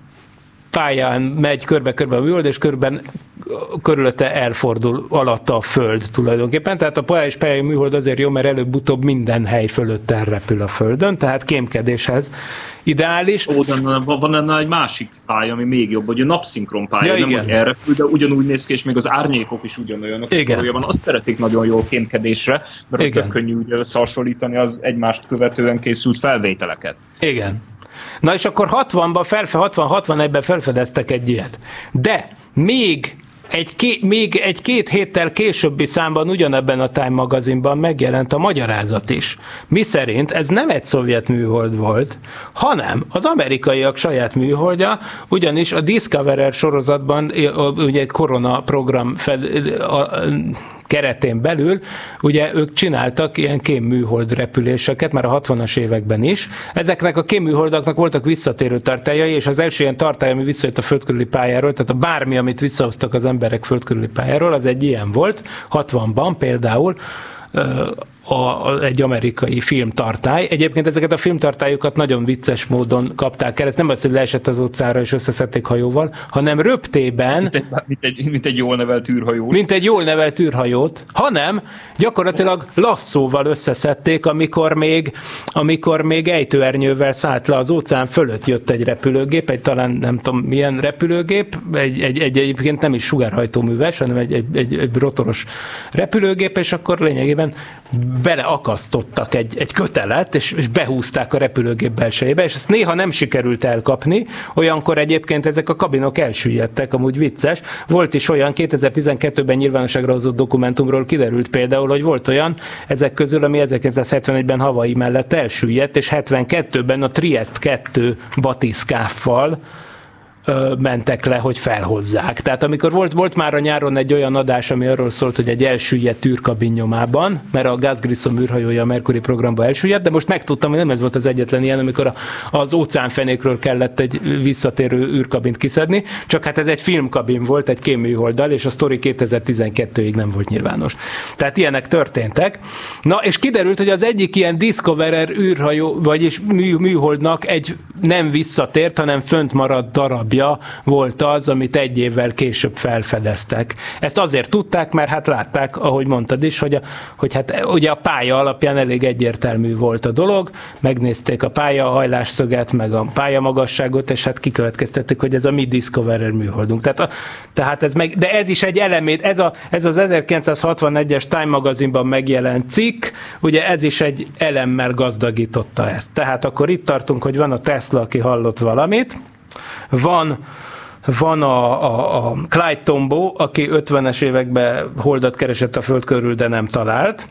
pályán megy körbe-körbe a műhold, és körben körülötte elfordul alatta a föld tulajdonképpen. Tehát a poláris pályai műhold azért jó, mert előbb-utóbb minden hely fölött elrepül a földön, tehát kémkedéshez ideális. Ó, de van ennél egy másik pálya, ami még jobb, hogy a napszinkron pálya, Ja, nem igen. hogy elrepül, de ugyanúgy néz ki, és még az árnyékok is ugyanolyanok. Igen. Valójában azt szeretik nagyon jól kémkedésre, mert Igen. könnyű ugye összehasonlítani az egymást követően készült felvételeket. Igen. Na és akkor 60-ban, felfe, 60-61-ben felfedeztek egy ilyet. De még egy ké, még egy két héttel későbbi számban ugyanebben a Time magazinban megjelent a magyarázat is. Mi szerint ez nem egy szovjet műhold volt, hanem az amerikaiak saját műholdja, ugyanis a Discoverer sorozatban ugye korona program fel, a, keretén belül, ugye ők csináltak ilyen kémműhold repüléseket, már a 60-as években is. Ezeknek a kémműholdaknak voltak visszatérő tartályai, és az első ilyen tartály, ami visszajött a földkörüli pályáról, tehát a bármi, amit visszahoztak az emberek földkörüli pályáról, az egy ilyen volt, 60-ban például, a, a, egy amerikai filmtartály. Egyébként ezeket a filmtartályokat nagyon vicces módon kapták el. Ez nem az, hogy leesett az utcára és összeszedték hajóval, hanem röptében... Mint egy, mint egy, mint egy jól nevelt űrhajó. Mint egy jól nevelt űrhajót, hanem gyakorlatilag lasszóval összeszedték, amikor még, amikor még ejtőernyővel szállt le az óceán fölött jött egy repülőgép, egy talán nem tudom milyen repülőgép, egy, egy, egy egyébként nem is sugárhajtóműves, hanem egy, egy, egy, egy rotoros repülőgép, és akkor lényegében beleakasztottak egy, egy kötelet, és, és behúzták a repülőgép belsejébe, és ezt néha nem sikerült elkapni, olyankor egyébként ezek a kabinok elsüllyedtek, amúgy vicces. Volt is olyan, 2012-ben nyilvánosságra hozott dokumentumról kiderült például, hogy volt olyan, ezek közül, ami 1971-ben Havai mellett elsüllyedt, és 72-ben a Triest 2 batiszkáffal mentek le, hogy felhozzák. Tehát amikor volt, volt már a nyáron egy olyan adás, ami arról szólt, hogy egy elsüllyedt űrkabin nyomában, mert a Gus Grissom űrhajója a Mercury programba elsüllyedt, de most megtudtam, hogy nem ez volt az egyetlen ilyen, amikor a, az óceánfenékről kellett egy visszatérő űrkabint kiszedni, csak hát ez egy filmkabin volt, egy kéműholddal, és a sztori 2012-ig nem volt nyilvános. Tehát ilyenek történtek. Na, és kiderült, hogy az egyik ilyen Discoverer űrhajó, vagyis mű, műholdnak egy nem visszatért, hanem fönt maradt darabja alapja volt az, amit egy évvel később felfedeztek. Ezt azért tudták, mert hát látták, ahogy mondtad is, hogy, a, hogy hát ugye a pálya alapján elég egyértelmű volt a dolog, megnézték a pálya hajlásszöget, meg a pályamagasságot, és hát kikövetkeztették, hogy ez a mi Discoverer műholdunk. Tehát, a, tehát ez meg, de ez is egy elemét, ez, a, ez az 1961-es Time magazinban megjelent cikk, ugye ez is egy elemmel gazdagította ezt. Tehát akkor itt tartunk, hogy van a Tesla, aki hallott valamit, van van a, a, a Clyde Tombaugh, aki 50-es években holdat keresett a föld körül, de nem talált.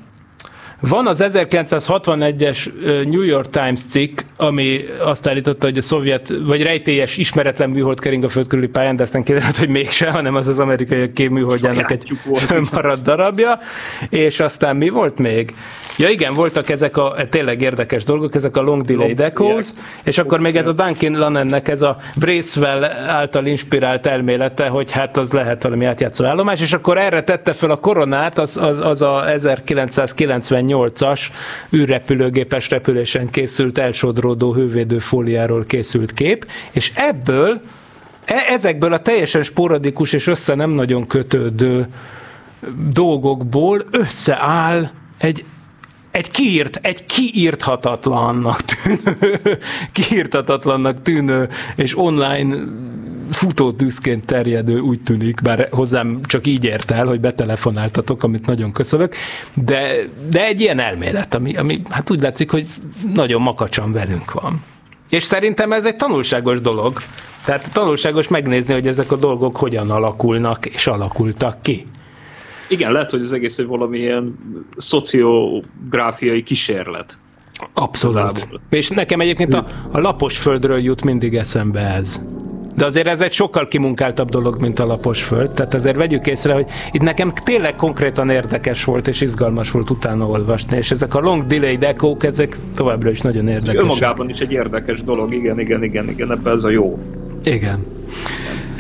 Van az 1961-es New York Times cikk, ami azt állította, hogy a szovjet, vagy rejtélyes, ismeretlen műhold kering a föld körüli pályán, de aztán kiderült, hogy mégse, hanem az az amerikai kéműholdjának egy maradt darabja. És aztán mi volt még? Ja igen, voltak ezek a tényleg érdekes dolgok, ezek a long delay echoes, és akkor még ez a Duncan Lanennek ez a Bracewell által inspirált elmélete, hogy hát az lehet valami átjátszó állomás, és akkor erre tette fel a koronát, az, az, az a 1998-as űrrepülőgépes repülésen készült elsodródó hővédő fóliáról készült kép, és ebből e, ezekből a teljesen sporadikus és össze nem nagyon kötődő dolgokból összeáll egy egy kiírt, egy kiírthatatlannak tűnő, kiírthatatlannak tűnő, és online futótűzként terjedő úgy tűnik, bár hozzám csak így ért el, hogy betelefonáltatok, amit nagyon köszönök, de, de egy ilyen elmélet, ami, ami hát úgy látszik, hogy nagyon makacsan velünk van. És szerintem ez egy tanulságos dolog. Tehát tanulságos megnézni, hogy ezek a dolgok hogyan alakulnak és alakultak ki. Igen, lehet, hogy az egész egy valamilyen szociográfiai kísérlet. Abszolút. Igazából. És nekem egyébként a, a lapos földről jut mindig eszembe ez. De azért ez egy sokkal kimunkáltabb dolog, mint a lapos föld. Tehát azért vegyük észre, hogy itt nekem tényleg konkrétan érdekes volt és izgalmas volt utána olvasni, és ezek a long delay dekók, ezek továbbra is nagyon érdekesek. Önmagában is egy érdekes dolog, igen, igen, igen, igen, ebben ez a jó. Igen.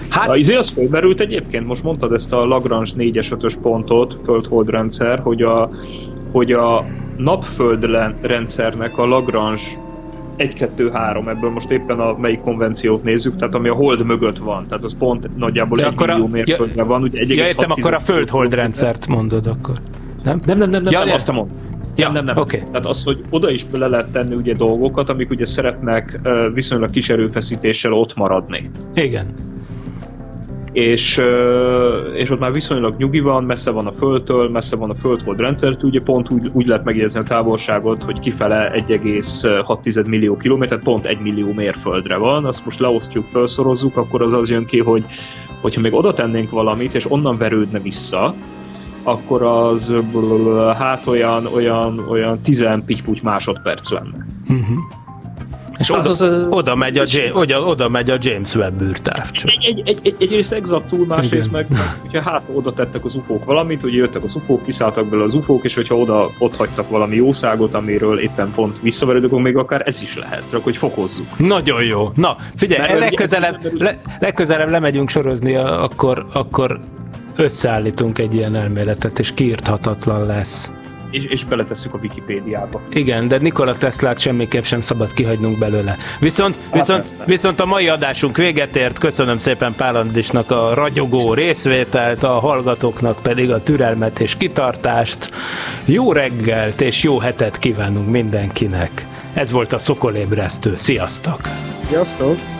Hát... A izé az fölmerült egyébként, most mondtad ezt a Lagrange 4-es 5-ös pontot, földhold rendszer, hogy a, hogy a napföld rendszernek a Lagrange 1-2-3, ebből most éppen a melyik konvenciót nézzük, tehát ami a hold mögött van, tehát az pont nagyjából ja, egy millió a, mérföldre ja, van. Ugye ja, értem, akkor a föld-hold rendszert mondod akkor. Nem? Nem, nem, nem, nem, ja, nem azt mondom. Ja, nem, nem, nem. Okay. Tehát az, hogy oda is bele lehet tenni ugye dolgokat, amik ugye szeretnek viszonylag kis erőfeszítéssel ott maradni. Igen és, és ott már viszonylag nyugi van, messze van a Földtől, messze van a Földhold rendszert, ugye pont úgy, úgy lehet megjegyezni a távolságot, hogy kifele 1,6 millió kilométer, pont 1 millió mérföldre van, azt most leosztjuk, felszorozzuk, akkor az az jön ki, hogy Hogyha még oda tennénk valamit, és onnan verődne vissza, akkor az hát olyan, olyan, olyan 10 pitty másodperc lenne. És Az oda, az, ö, oda, megy a James, oda, oda megy a James Webb űrtávcső. Egy, egy, egy, egy, egyrészt exaktul, másrészt meg, hogyha hát oda tettek az ufók valamit, ugye jöttek az ufók, kiszálltak belőle az ufók, és hogyha oda ott hagytak valami jószágot, amiről éppen pont visszaverődök, akkor még akár ez is lehet, csak hogy fokozzuk. Nagyon jó. Na, figyelj, Mert legközelebb, le, legközelebb lemegyünk sorozni, akkor, akkor összeállítunk egy ilyen elméletet, és kiírthatatlan lesz. És, és beletesszük a Wikipédiába. Igen, de Nikola Teslát semmiképp sem szabad kihagynunk belőle. Viszont, viszont, persze. viszont a mai adásunk véget ért, köszönöm szépen Pál Andrisnak a ragyogó részvételt, a hallgatóknak pedig a türelmet és kitartást. Jó reggelt és jó hetet kívánunk mindenkinek. Ez volt a Szokolébresztő. Sziasztok! Sziasztok!